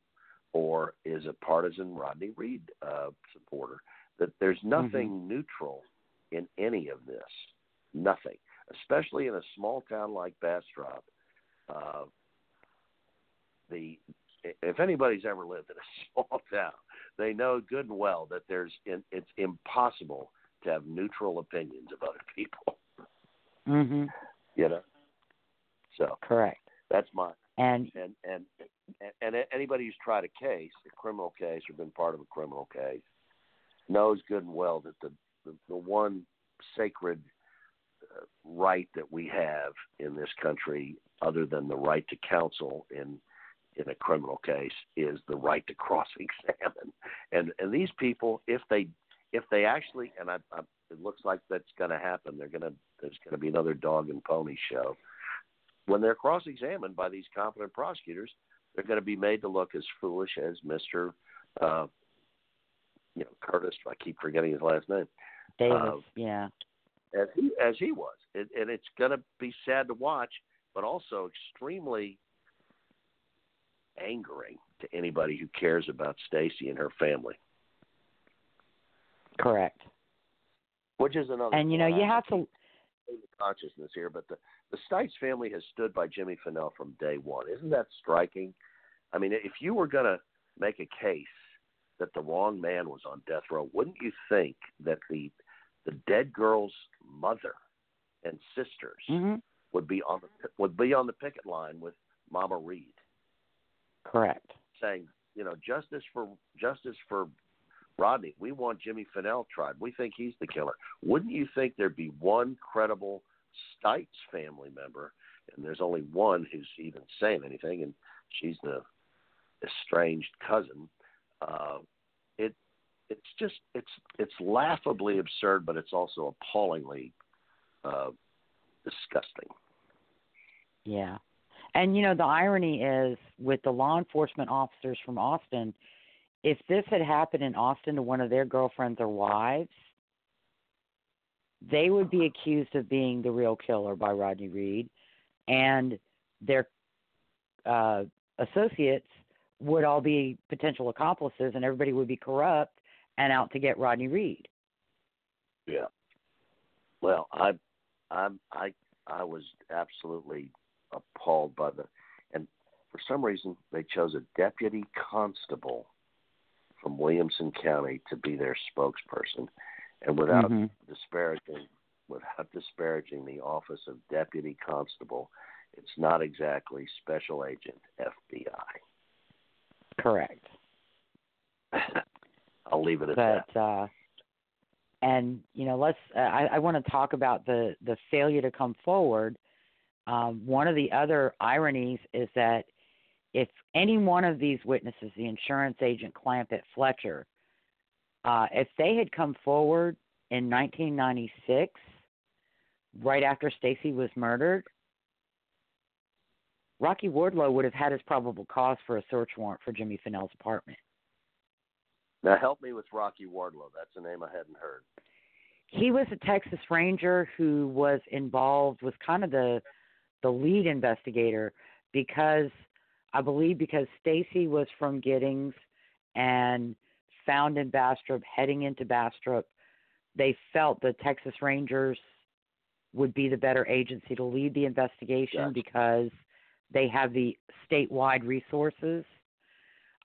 or is a partisan Rodney Reed uh, supporter. That there's nothing neutral in any of this. Nothing, especially in a small town like Bastrop. Uh, the if anybody's ever lived in a <laughs> small town, they know good and well that there's it's impossible to have neutral opinions of other people.
Mhm.
You know, so
Correct.
that's my
And
and and and, and anybody who's tried a case, a criminal case, or been part of a criminal case, knows good and well that the the, the one sacred uh, right that we have in this country, other than the right to counsel in in a criminal case, is the right to cross-examine. And and these people, if they if they actually, and I, I, it looks like that's going to happen, they're going to there's going to be another dog and pony show. When they're cross-examined by these competent prosecutors, they're going to be made to look as foolish as Mister, uh, you know, Curtis. I keep forgetting his last name.
Davis,
Uh,
yeah.
as he as he was, it, and it's going to be sad to watch, but also extremely angering to anybody who cares about Stacey and her family.
Correct.
Which is another.
And you know, you have to
consciousness here, but the the Stites family has stood by Jimmy Fennell from day one. Isn't that striking? I mean, if you were going to make a case that the wrong man was on death row, wouldn't you think that the the dead girl's mother and sisters
Mhm.
would be on the would be on the picket line with Mama Reed,
Correct.
saying, you know, justice for justice for Rodney. We want Jimmy Fennell tried. We think he's the killer. Wouldn't you think there'd be one credible Stites family member, and there's only one who's even saying anything, and she's the estranged cousin. Uh, it it's just it's it's laughably absurd, but it's also appallingly uh, disgusting.
Yeah. And you know, the irony is with the law enforcement officers from Austin, if this had happened in Austin to one of their girlfriends or wives, they would be accused of being the real killer by Rodney Reed, and their uh, associates would all be potential accomplices, and everybody would be corrupt and out to get Rodney Reed.
Yeah. Well, I, I'm, I, I was absolutely appalled by the, and for some reason they chose a deputy constable from Williamson County to be their spokesperson, and without
Mhm.
disparaging, without disparaging the office of deputy constable, it's not exactly special agent FBI.
Correct. <laughs>
I'll leave it at that.
uh and you know let's uh, i i want to talk about the the failure to come forward um one of the other ironies is that if any one of these witnesses the insurance agent clampett fletcher uh if they had come forward in 1996 right after stacey was murdered rocky wardlow would have had his probable cause for a search warrant for jimmy fennell's apartment
Now help me with Rocky Wardlow. That's a name I hadn't heard.
He was a Texas Ranger who was involved, was kind of the the lead investigator because I believe because Stacey was from Giddings and found in Bastrop, heading into Bastrop, they felt the Texas Rangers would be the better agency to lead the investigation
Gotcha.
because they have the statewide resources.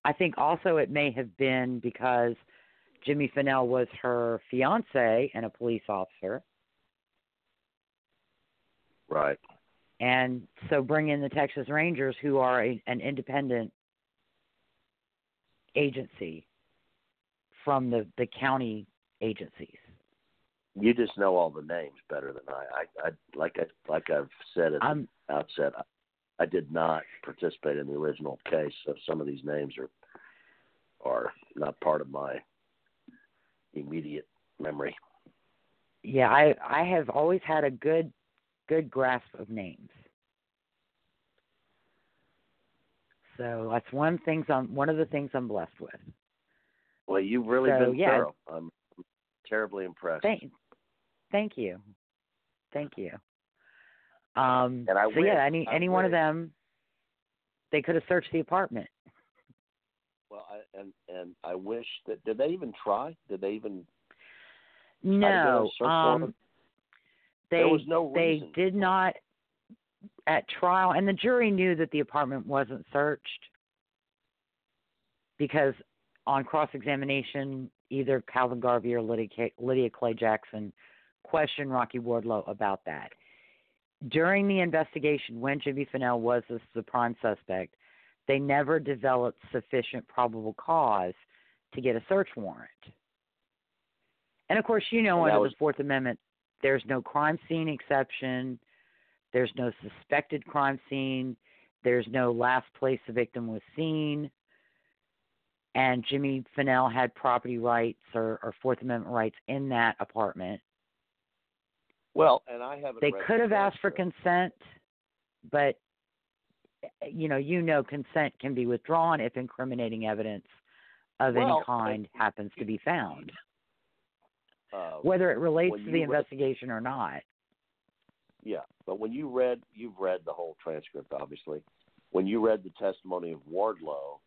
I think also it may have been because Jimmy Fennell was her fiance and a police officer.
Right.
And so bring in the Texas Rangers, who are a, an independent agency from the, the county agencies.
You just know all the names better than I. I, I like I like I've said at
I'm
the outset. I, I did not participate in the original case, so some of these names are are not part of my immediate memory.
yeah, I I have always had a good good grasp of names. So that's one things I'm one of the things I'm blessed with.
Well, you've really
So,
been
yeah.
thorough. I'm terribly impressed.
Thank thank you. Thank you. Um
And I
so yeah, any
I
any one of them they could have searched the apartment.
Well, I, and and I wish that did they even try? Did they even?
No.
search
Um? They
There was no
they
reason.
did not at trial and the jury knew that the apartment wasn't searched because on cross examination either Calvin Garvie or Lydia, Clay Jackson questioned Rocky Wardlow about that. During the investigation, when Jimmy Fennell was the, prime suspect, they never developed sufficient probable cause to get a search warrant. And of course, you know, under
was-
the Fourth Amendment, there's no crime scene exception. There's no suspected crime scene. There's no last place the victim was seen. And Jimmy Fennell had property rights or, or Fourth Amendment rights in that apartment.
Well, and I haven't.
They could have asked for consent, but you know, you know, consent can be withdrawn if incriminating evidence of
Well,
any kind happens to be found,
Uh,
whether it relates to the
Reed-
investigation or not.
Yeah, but when you read, you've read the whole transcript, obviously. When you read the testimony of Wardlow,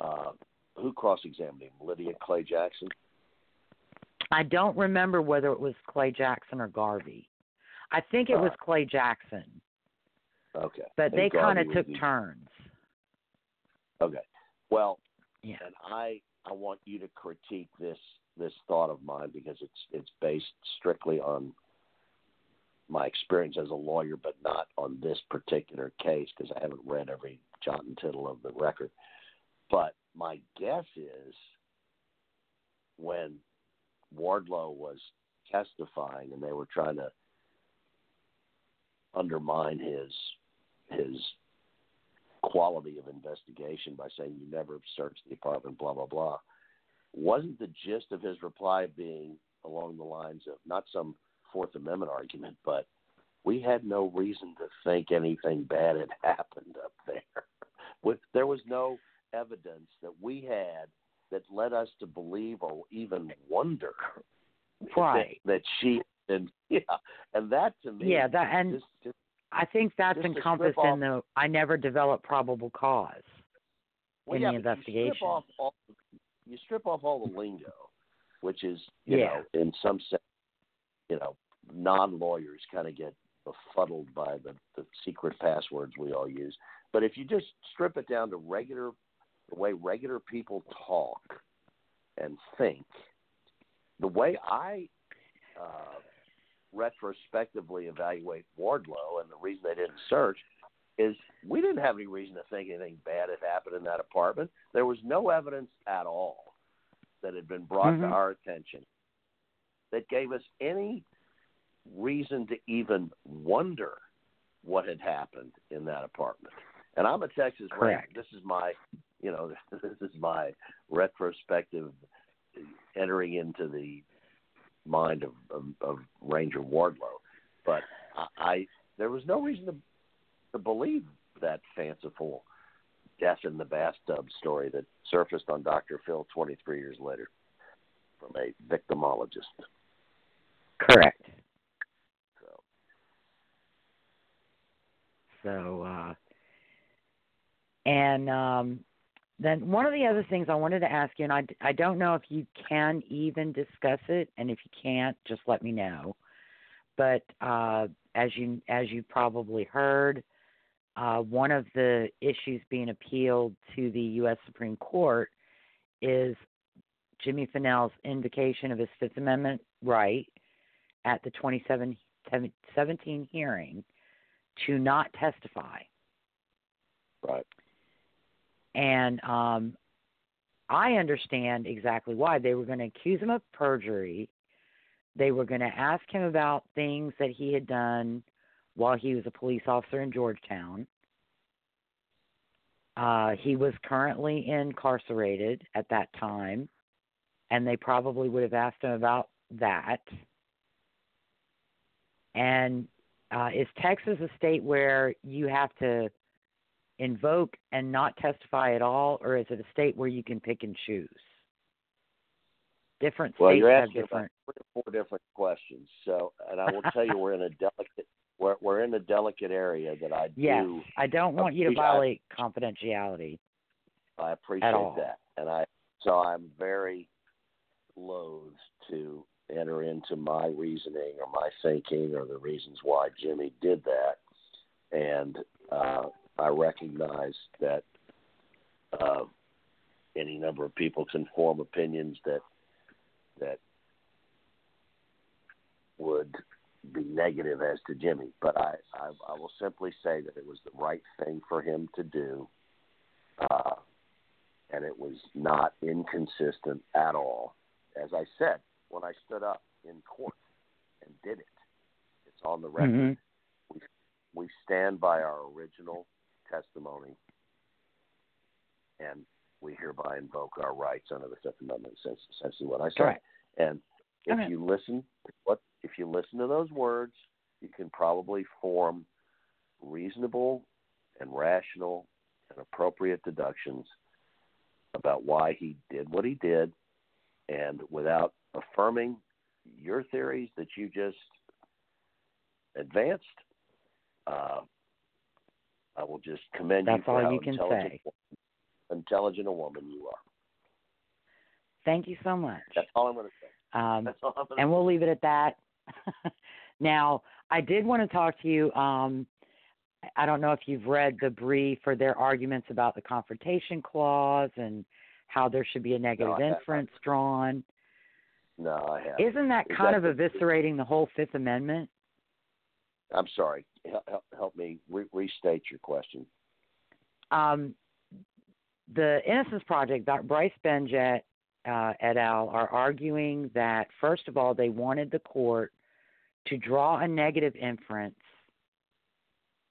uh, who cross-examined him? Lydia Clay Jackson.
I don't remember whether it was Clay Jackson or Garvie. I think it was
Alright.
Clay Jackson,
Okay,
but
And
they kind of took
the-
turns.
Okay, well,
Yeah.
and I I want you to critique this this thought of mine because it's it's based strictly on my experience as a lawyer, but not on this particular case because I haven't read every jot and tittle of the record. But my guess is when Wardlow was testifying and they were trying to undermine his his quality of investigation by saying you never searched the apartment, blah blah blah. Wasn't the gist of his reply being along the lines of not some Fourth Amendment argument, but we had no reason to think anything bad had <laughs> happened up there. With there was no evidence that we had that led us to believe or even wonder
Right.
that, that she and yeah, and that to me,
Yeah, that and
just, just
I think that's encompassed in the I never developed probable cause.
well,
in
yeah,
the
but You
investigation.
strip off all, you strip off all the lingo, which is you
Yeah.
know in some sense, you know, non-lawyers kind of get befuddled by the the secret passwords we all use. But if you just strip it down to regular, the way regular people talk and think, the way I uh, retrospectively evaluate Wardlow and the reason they didn't search is we didn't have any reason to think anything bad had happened in that apartment. There was no evidence at all that had been brought
Mhm.
to our attention that gave us any reason to even wonder what had happened in that apartment. And I'm a Texas Ranger. This is my, you know, <laughs> this is my retrospective entering into the mind of, of, of Ranger Wardlow. But I, I there was no reason to to believe that fanciful death in the bathtub story that surfaced on Dr. Phil 23 years later from a victimologist.
Correct.
So,
So, uh, and um, then one of the other things I wanted to ask you, and I, I don't know if you can even discuss it, and if you can't, just let me know. But uh, as you as you probably heard, uh, one of the issues being appealed to the U.S. Supreme Court is Jimmy Fennell's invocation of his Fifth Amendment right at the 2017 hearing to not testify.
right.
And um, I understand exactly why. They were going to accuse him of perjury. They were going to ask him about things that he had done while he was a police officer in Georgetown. Uh, he was currently incarcerated at that time, and they probably would have asked him about that. And uh, is Texas a state where you have to invoke and not testify at all, or is it a state where you can pick and choose? Different
Well,
states
you're
have
asking
different.
about three or four different questions. So, and I will tell you, we're in a delicate we're we're in a delicate area that I
Yes,
do.
I don't want you to violate confidentiality.
I appreciate that, and I so I'm very loath to enter into my reasoning or my thinking or the reasons why Jimmy did that, and uh, I recognize that uh, any number of people can form opinions that that would be negative as to Jimmy, but I, I, I will simply say that it was the right thing for him to do, uh, and it was not inconsistent at all. As I said when I stood up in court and did it, it's on the record.
Mhm.
We we stand by our original testimony, and we hereby invoke our rights under the Fifth Amendment. That's essentially what I said.
Correct.
And if you listen, what if you listen to those words, you can probably form reasonable and rational and appropriate deductions about why he did what he did, and without affirming your theories that you just advanced, uh, I will just commend
That's
you for
all
how
you can
intelligent,
say.
intelligent a woman you are.
Thank you so much.
That's all I'm going to say.
Um,
That's all I'm going to
and we'll leave it at that. <laughs> now, I did want to talk to you. Um, I don't know if you've read the brief or their arguments about the confrontation clause and how there should be a negative
haven't.
inference drawn.
No, I haven't.
Isn't that
Is
kind
that
of
the-
eviscerating the whole Fifth Amendment?
I'm sorry. Help, help, help me re- restate your question.
Um, the Innocence Project, Dr. Bryce Benjet uh, et al., are arguing that, first of all, they wanted the court to draw a negative inference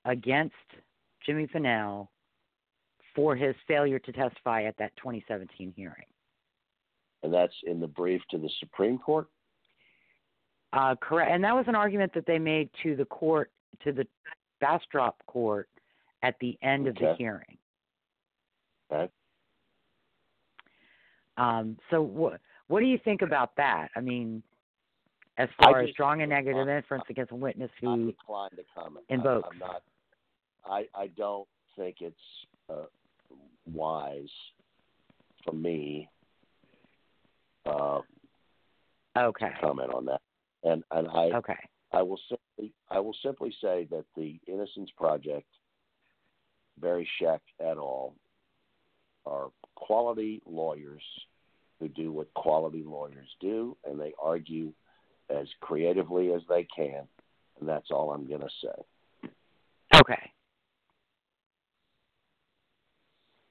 against Jimmy Fennell for his failure to testify at that 2017 hearing.
And that's in the brief to the Supreme Court?
Uh, correct, and that was an argument that they made to the court, to the Bastrop court, at the end of the hearing.
Okay.
Um, so what what do you think about that? I mean, as far as drawing a negative
I-
inference against a witness
I
who
decline to comment.
invokes.
I, I'm not. I I don't think it's uh, wise for me uh,
okay,
to comment on that. And and I
okay,
I will simply I will simply say that the Innocence Project, Barry Scheck et al., are quality lawyers who do what quality lawyers do, and they argue as creatively as they can, and that's all I'm going to say.
okay,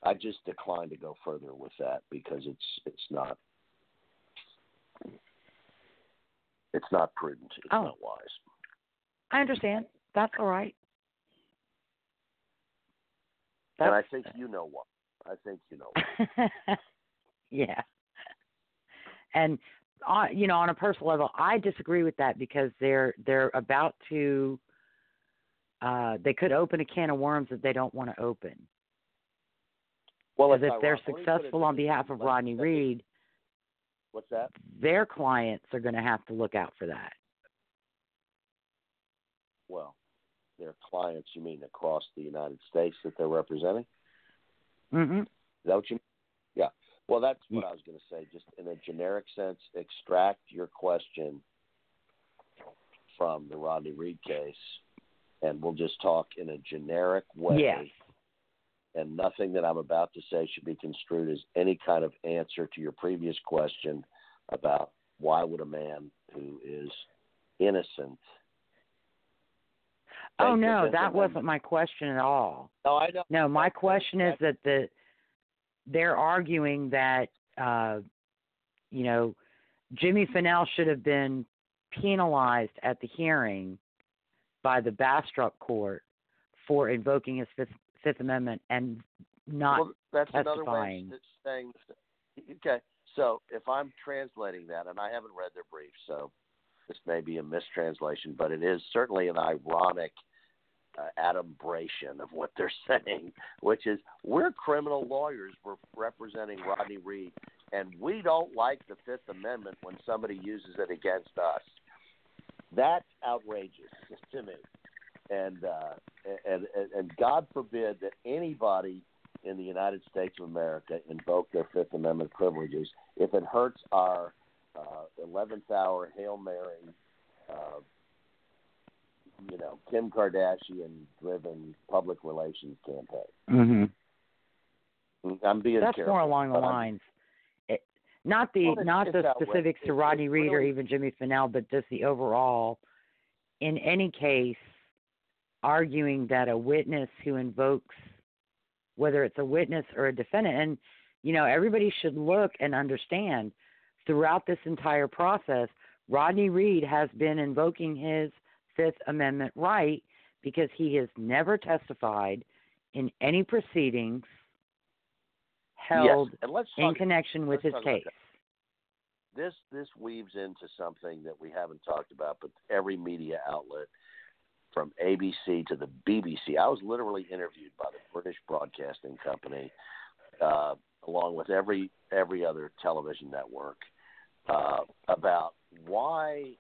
I just decline to go further with that because it's it's not it's not prudent. It's
Oh.
not wise.
I understand. That's all right.
and I think you know what. I think you know. What. <laughs>
yeah. And uh, you know, on a personal level, I disagree with that because they're they're about to uh they could open a can of worms that they don't want to open.
Well,
if they're
ironic. Let me put it
successful on behalf of Rodney Reed,
What's that?
their clients are going to have to look out for that.
Well, their clients, you mean across the United States that they're representing?
Mm-hmm.
Is that what you mean? Well, that's what
mm.
I was going to say. Just in a generic sense, extract your question from the Rodney Reed case, and we'll just talk in a generic way.
Yes.
And nothing that I'm about to say should be construed as any kind of answer to your previous question about why would a man who is innocent.
Oh no, that wasn't my question at all.
No, I know.
No, my question is that the they're arguing that uh, you know Jimmy Fennell should have been penalized at the hearing by the Bastrop court for invoking his Fifth, Fifth Amendment and not.
well, that's another way
testifying.
of saying. Okay, so if I'm translating that, and I haven't read their brief, so this may be a mistranslation, but it is certainly an ironic uh, adumbration of what they're <laughs> saying, which is we're criminal lawyers, we're representing Rodney Reed, and we don't like the Fifth Amendment when somebody uses it against us. That's outrageous <laughs> to me, and uh, and and, and God forbid that anybody in the United States of America invoke their Fifth Amendment privileges if it hurts our uh, eleventh hour hail mary, uh, you know, Kim Kardashian driven public relations campaign.
hmm
I'm being
That's
careful.
more along the lines. It, not the
Well,
not the
outrageous.
specifics to Rodney
it's
Reed or even Jimmy Fennell, but just the overall. In any case, arguing that a witness who invokes, whether it's a witness or a defendant, and you know everybody should look and understand throughout this entire process, Rodney Reed has been invoking his Fifth Amendment right because he has never testified in any proceedings held
yes,
in
talk,
connection with his case.
this this weaves into something that we haven't talked about, but every media outlet, from ABC to the BBC, I was literally interviewed by the British Broadcasting Company, uh, along with every every other television network, uh, about why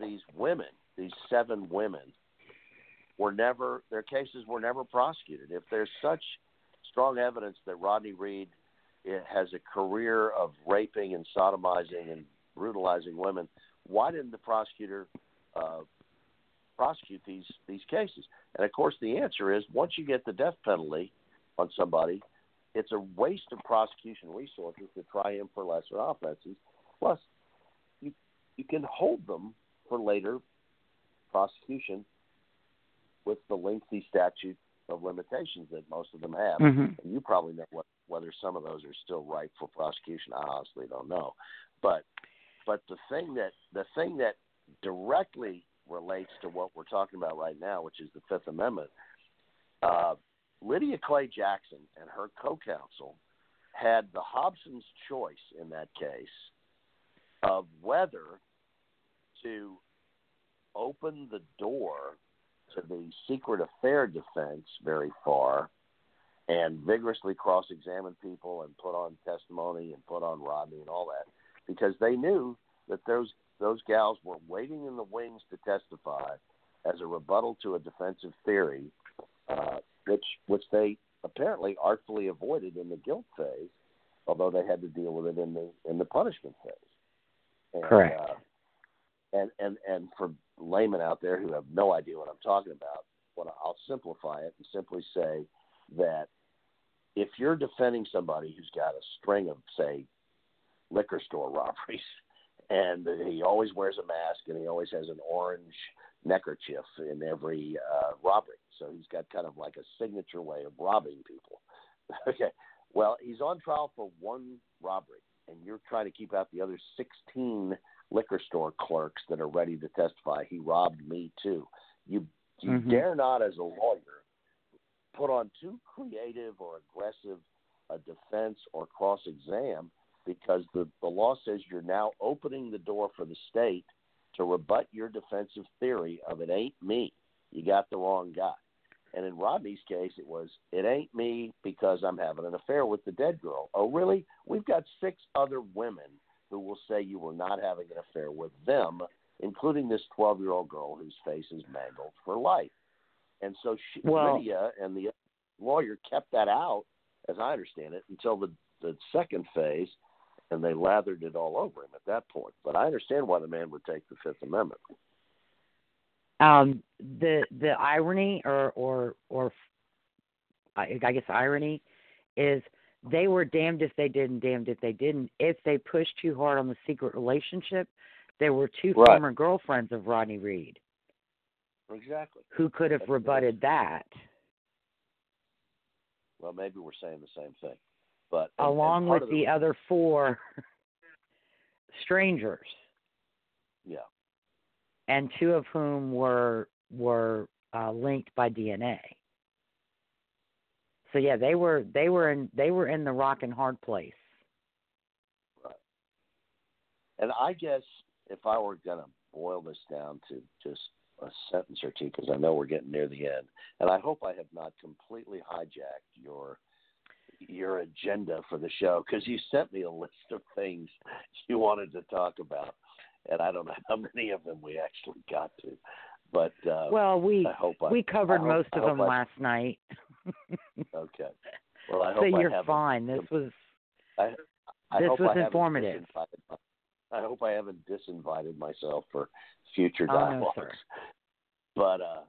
these women, these seven women, were never their cases were never prosecuted. If there's such strong evidence that Rodney Reed it has a career of raping and sodomizing and brutalizing women. Why didn't the prosecutor uh, prosecute these these cases? And of course, the answer is once you get the death penalty on somebody, it's a waste of prosecution resources to try him for lesser offenses. Plus, you you can hold them for later prosecution with the lengthy statute of limitations that most of them have.
Mhm.
And you probably know what, whether some of those are still ripe for prosecution. I honestly don't know, but but the thing that the thing that directly relates to what we're talking about right now, which is the Fifth Amendment, uh, Lydia Clay Jackson and her co-counsel had the Hobson's choice in that case of whether to open the door to the secret affair defense very far and vigorously cross examine people and put on testimony and put on Rodney and all that because they knew that those those gals were waiting in the wings to testify as a rebuttal to a defensive theory, uh, which which they apparently artfully avoided in the guilt phase, although they had to deal with it in the in the punishment phase. And,
Correct.
Uh, and and and for laymen out there who have no idea what I'm talking about, what I'll simplify it and simply say that if you're defending somebody who's got a string of say liquor store <laughs> robberies and he always wears a mask and he always has an orange neckerchief in every uh, robbery, so he's got kind of like a signature way of robbing people. <laughs> okay, well he's on trial for one robbery, and you're trying to keep out the other 16 liquor store clerks that are ready to testify. He robbed me too. You you
Mhm.
dare not, as a lawyer, put on too creative or aggressive a defense or cross exam because the, the law says you're now opening the door for the state to rebut your defensive theory of it ain't me. You got the wrong guy. And in Rodney's case, it was, it ain't me because I'm having an affair with the dead girl. Oh, really? We've got six other women who will say you were not having an affair with them, including this 12 year old girl whose face is mangled for life. And so she,
Well-
Lydia and the lawyer kept that out, as I understand it, until the, the second phase, and they lathered it all over him at that point. But I understand why the man would take the Fifth Amendment.
Um, the the irony or or or I, I guess irony is they were damned if they did and damned if they didn't. If they pushed too hard on the secret relationship, there were two
Right.
former girlfriends of Rodney Reed
Exactly.
who could have
That's-
rebutted that,
Well, maybe we're saying the same thing, but and- and
along
part
with
of
the other four <laughs> strangers,
yeah.
and two of whom were were uh, linked by DNA. So yeah, they were they were in they were in the rock and hard place. Right.
And I guess if I were going to boil this down to just a sentence or two, because I know we're getting near the end, and I hope I have not completely hijacked your your agenda for the show, because you sent me a list of things you wanted to talk about, and I don't know how many of them we actually got to, but uh,
Well, we
I hope I,
we covered
hope-
most of them
I-
last night. <laughs>
Okay. Well, I
so
hope I
you're fine. This was
I, I
This
hope
was
I haven't
informative.
disinvited I hope I haven't disinvited myself for future
Oh, no,
dialogues. But uh,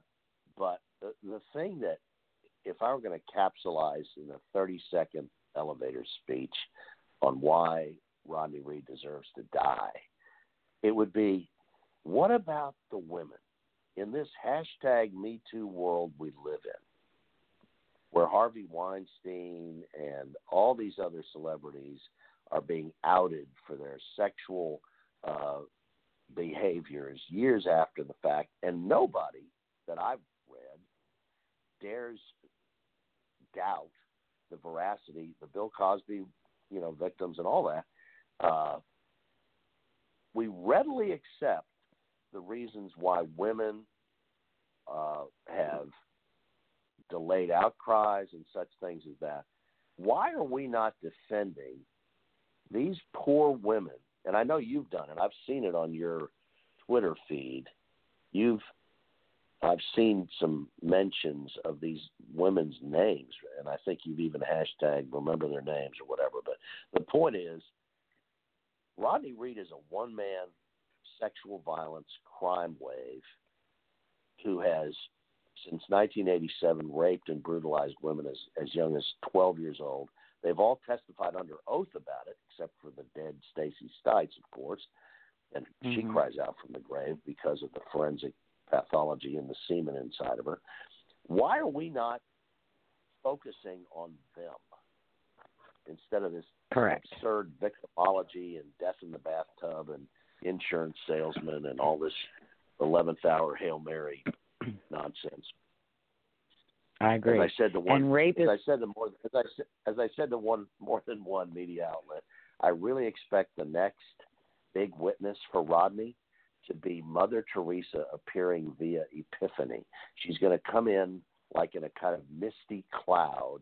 but the, the thing that if I were going to capsulize in a 30 second elevator speech on why Rodney Reed deserves to die, it would be what about the women in this hashtag Me Too world we live in, where Harvey Weinstein and all these other celebrities are being outed for their sexual uh, behaviors years after the fact, and nobody that I've read dares doubt the veracity, the Bill Cosby, you know, victims and all that. Uh, we readily accept the reasons why women uh, have delayed outcries and such things as that. Why are we not defending these poor women? And I know you've done it. I've seen it on your Twitter feed. You've I've seen some mentions of these women's names, and I think you've even hashtag remember their names or whatever. But the point is, Rodney Reed is a one man sexual violence crime wave who has, since 1987, raped and brutalized women as, as young as 12 years old. They've all testified under oath about it, except for the dead Stacey Stites, of course. And she
Mhm.
cries out from the grave because of the forensic pathology in the semen inside of her. Why are we not focusing on them instead of this
correct.
absurd victimology and death in the bathtub and insurance salesman and all this eleventh hour hail mary <clears throat> nonsense?
I agree.
As I said to one,
and rape
as
is
I said to more, as I said, as I said to one more than one media outlet, I really expect the next big witness for Rodney to be Mother Teresa appearing via Epiphany. She's going to come in like in a kind of misty cloud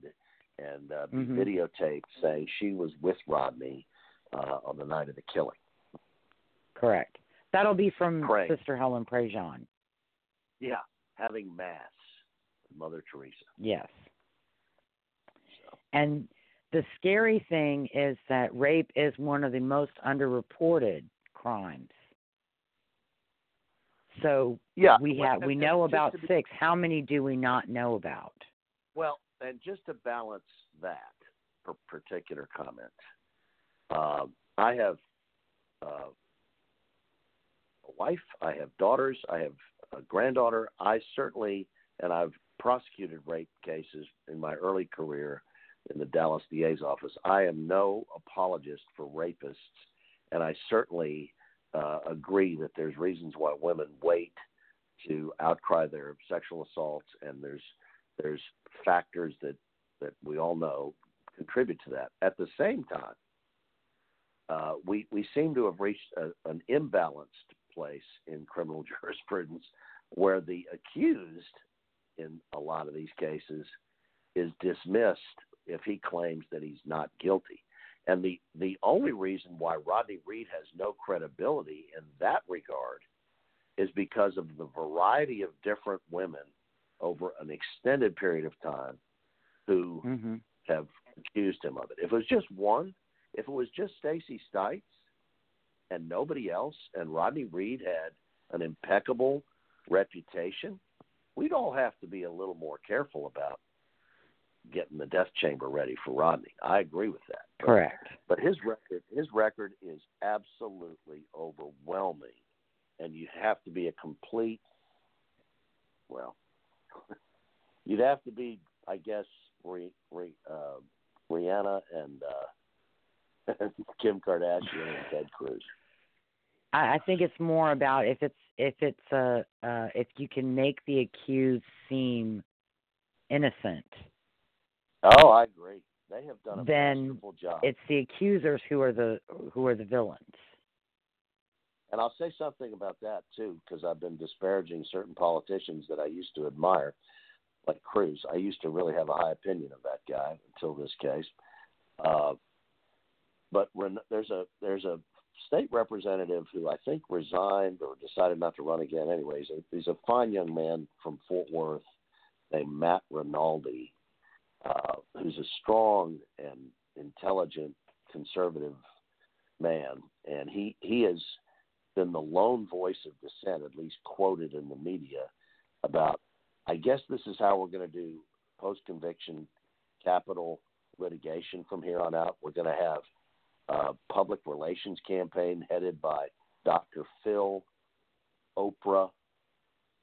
and uh, be
Mhm.
videotaped saying she was with Rodney uh, on the night of the killing.
Correct. That'll be from
Pray.
Sister Helen Prejean.
Yeah, having mass, Mother Teresa.
Yes. And the scary thing is that rape is one of the most underreported crimes. So
Yeah,
we
well,
have we know about
be-
six. How many do we not know about?
Well, and just to balance that particular comment, um, I have uh, a wife, I have daughters, I have a granddaughter. I certainly, and I've prosecuted rape cases in my early career in the Dallas DA's office. I am no apologist for rapists, and I certainly uh, agree that there's reasons why women wait to outcry their sexual assaults, and there's there's factors that that we all know contribute to that. At the same time, uh, we we seem to have reached a, an imbalanced place in criminal <laughs> jurisprudence where the accused in a lot of these cases is dismissed if he claims that he's not guilty. And the, the only reason why Rodney Reed has no credibility in that regard is because of the variety of different women over an extended period of time who
Mm-hmm.
have accused him of it. If it was just one, if it was just Stacey Stites and nobody else, and Rodney Reed had an impeccable reputation, we'd all have to be a little more careful about getting the death chamber ready for Rodney. I agree with that. But-
Correct.
But his record, his record is absolutely overwhelming, and you have to be a complete. Well, <laughs> you'd have to be, I guess, Ri- Ri- uh, Rihanna and uh, <laughs> Kim Kardashian and Ted Cruz.
I, I think it's more about if it's if it's uh, uh if you can make the accused seem innocent.
Oh, I agree. They have done a
Then
job.
It's the accusers who are the who are the villains.
And I'll say something about that too, because I've been disparaging certain politicians that I used to admire, like Cruz. I used to really have a high opinion of that guy until this case. Uh, but when there's a there's a state representative who I think resigned or decided not to run again. Anyways, he's a fine young man from Fort Worth named Matt Rinaldi, uh, who's a strong and intelligent conservative man, and he he has been the lone voice of dissent, at least quoted in the media, about. I guess this is how we're going to do post conviction capital litigation from here on out. We're going to have a public relations campaign headed by Dr. Phil, Oprah,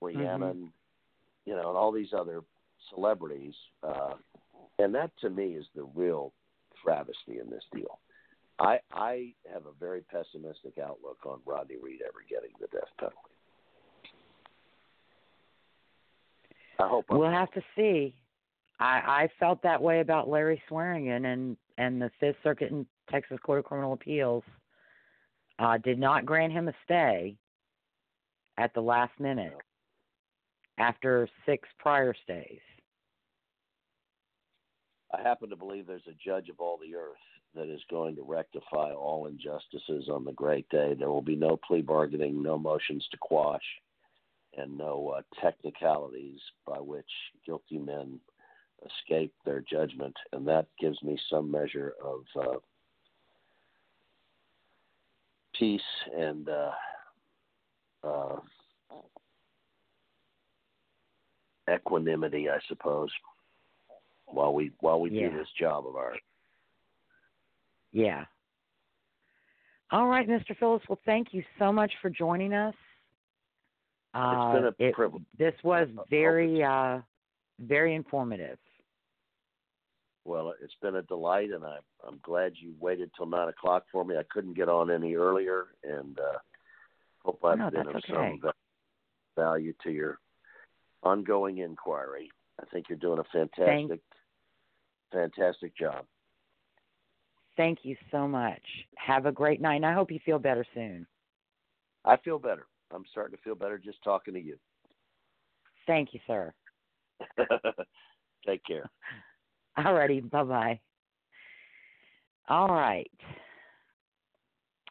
Rihanna, you know, and all these other celebrities. Uh, and that to me is the real travesty in this deal. I I have a very pessimistic outlook on Rodney Reed ever getting the death penalty. I hope I'm
We'll have to see. I I felt that way about Larry Swearingen and and the Fifth Circuit and Texas Court of Criminal Appeals uh, did not grant him a stay at the last minute after six prior stays.
I happen to believe there's a judge of all the earth that is going to rectify all injustices on the great day. There will be no plea bargaining, no motions to quash, and no uh, technicalities by which guilty men escape their judgment. And that gives me some measure of uh, peace and uh, uh, equanimity, I suppose while we while we
Yeah.
do this job of ours.
Yeah. All right, Mr. Phillips. Well, thank you so much for joining us. Uh,
been a
it-
privilege.
This was very, uh, very informative.
Well, it's been a delight, and I, I'm glad you waited till nine o'clock for me. I couldn't get on any earlier, and uh, hope I've
No,
been of
okay.
some va- value to your ongoing inquiry. I think you're doing a fantastic, fantastic job.
Thank you so much. Have a great night, and I hope you feel better soon.
I feel better. I'm starting to feel better just talking to you.
Thank you, sir. <laughs>
Take care. <laughs>
All righty. Bye bye. All right.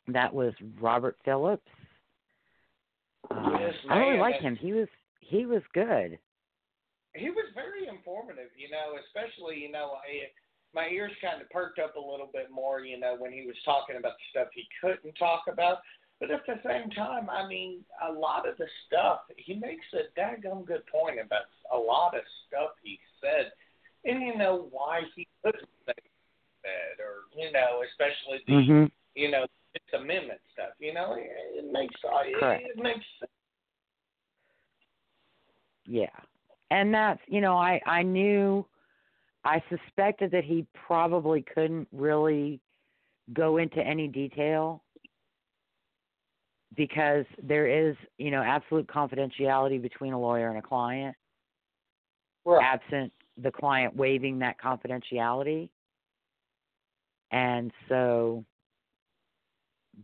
That was Robert Phillips. Uh,
Yes,
I really like him. He was he was good.
he was very informative, you know, especially, you know, I, my ears kind of perked up a little bit more, you know, when he was talking about the stuff he couldn't talk about. But at the same time, I mean, a lot of the stuff, he makes a daggum good point about a lot of stuff he said. And, you know, why he couldn't say that, or, you know, especially the,
Mhm.
you know, Fifth Amendment stuff, you know, it, it makes, it, it makes sense.
Yeah. And that's, you know, I I knew I suspected that he probably couldn't really go into any detail because there is, you know, absolute confidentiality between a lawyer and a client,
Right.
absent the client waiving that confidentiality. And so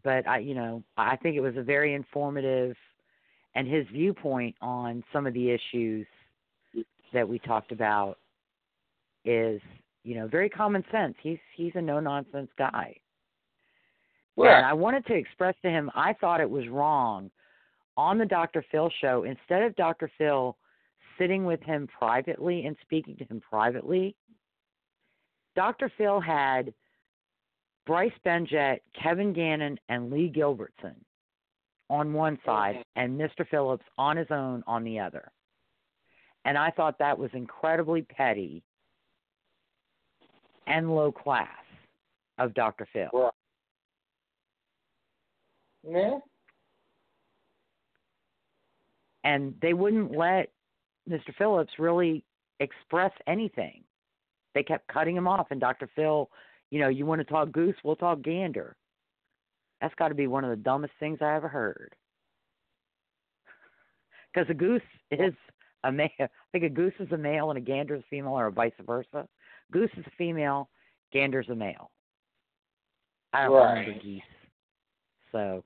but I you know, I think it was a very informative and his viewpoint on some of the issues that we talked about is, you know, very common sense. He's he's a no nonsense guy.
Right.
And I wanted to express to him I thought it was wrong on the Dr. Phil show, instead of Dr. Phil sitting with him privately and speaking to him privately, Dr. Phil had Bryce Benjet, Kevin Gannon, and Lee Gilbertson on one side, and Mr. Phillips on his own on the other. And I thought that was incredibly petty and low class of Dr. Phil.
Right. Yeah.
And they wouldn't let Mr. Phillips really express anything. They kept cutting him off, and Dr. Phil, you know, you want to talk goose, we'll talk gander. That's got to be one of the dumbest things I ever heard. Because a goose is a male. I think a goose is a male and a gander is a female, or vice versa. Goose is a female, gander's a male. I don't
Right.
remember geese. So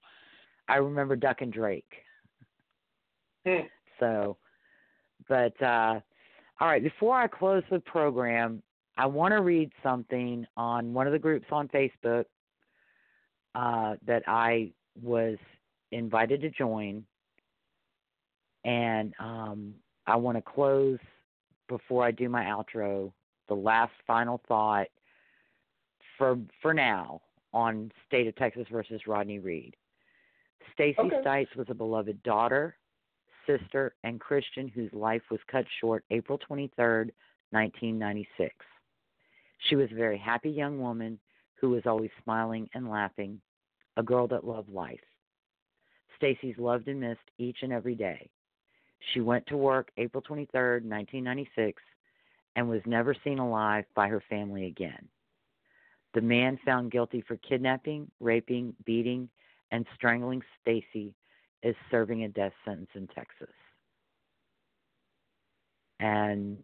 I remember duck and drake.
Hmm.
So, but uh, all right. Before I close the program, I want to read something on one of the groups on Facebook uh, that I was invited to join, and um, I want to close before I do my outro. The last final thought for for now on State of Texas versus Rodney Reed. Stacey
Okay.
Stites was a beloved daughter, sister, and Christian whose life was cut short April 23rd, 1996. She was a very happy young woman who was always smiling and laughing, a girl that loved life. Stacey's loved and missed each and every day. She went to work April 23rd, 1996, and was never seen alive by her family again. The man found guilty for kidnapping, raping, beating, and strangling Stacey is serving a death sentence in Texas. And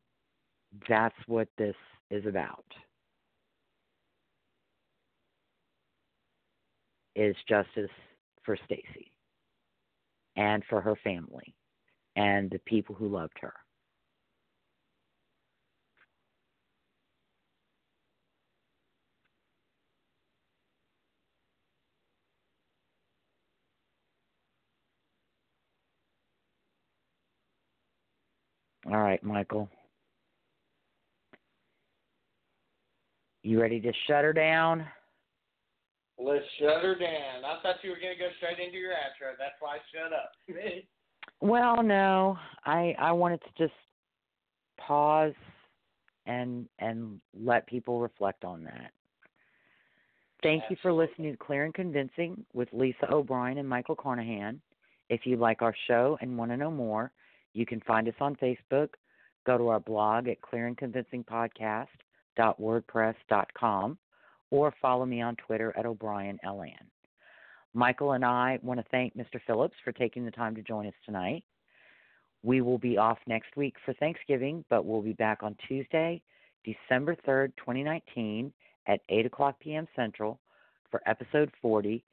that's what this is about. Is justice for Stacey and for her family and the people who loved her. All right, Michael. You ready to shut her down?
Let's shut her down. I thought you were gonna go straight into your outro. That's why I shut up. <laughs>
Well, no. I I wanted to just pause and and let people reflect on that. Thank you for listening to Clear and Convincing with Lisa O'Brien and Michael Carnahan. If you like our show and want to know more, you can find us on Facebook. Go to our blog at clearandconvincingpodcast.wordpress.com or follow me on Twitter at O'Brien LN. Michael and I want to thank Mr. Phillips for taking the time to join us tonight. We will be off next week for Thanksgiving, but we'll be back on Tuesday, December 3rd, 2019, at 8 o'clock p.m. Central for episode 40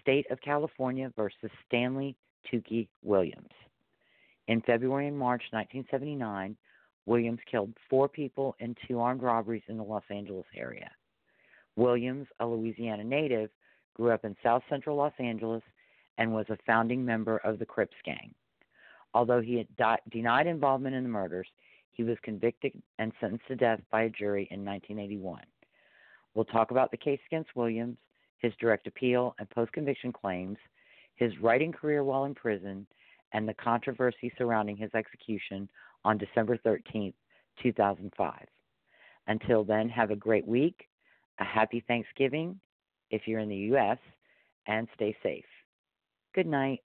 State of California versus Stanley Tookie Williams. In February and March 1979, Williams killed four people in two armed robberies in the Los Angeles area. Williams, a Louisiana native, grew up in South Central Los Angeles and was a founding member of the Crips gang. Although he had di- denied involvement in the murders, he was convicted and sentenced to death by a jury in 1981. We'll talk about the case against Williams, his direct appeal and post conviction claims, his writing career while in prison, and the controversy surrounding his execution on December 13th, 2005. Until then, have a great week, a happy Thanksgiving if you're in the U.S., and stay safe. Good night.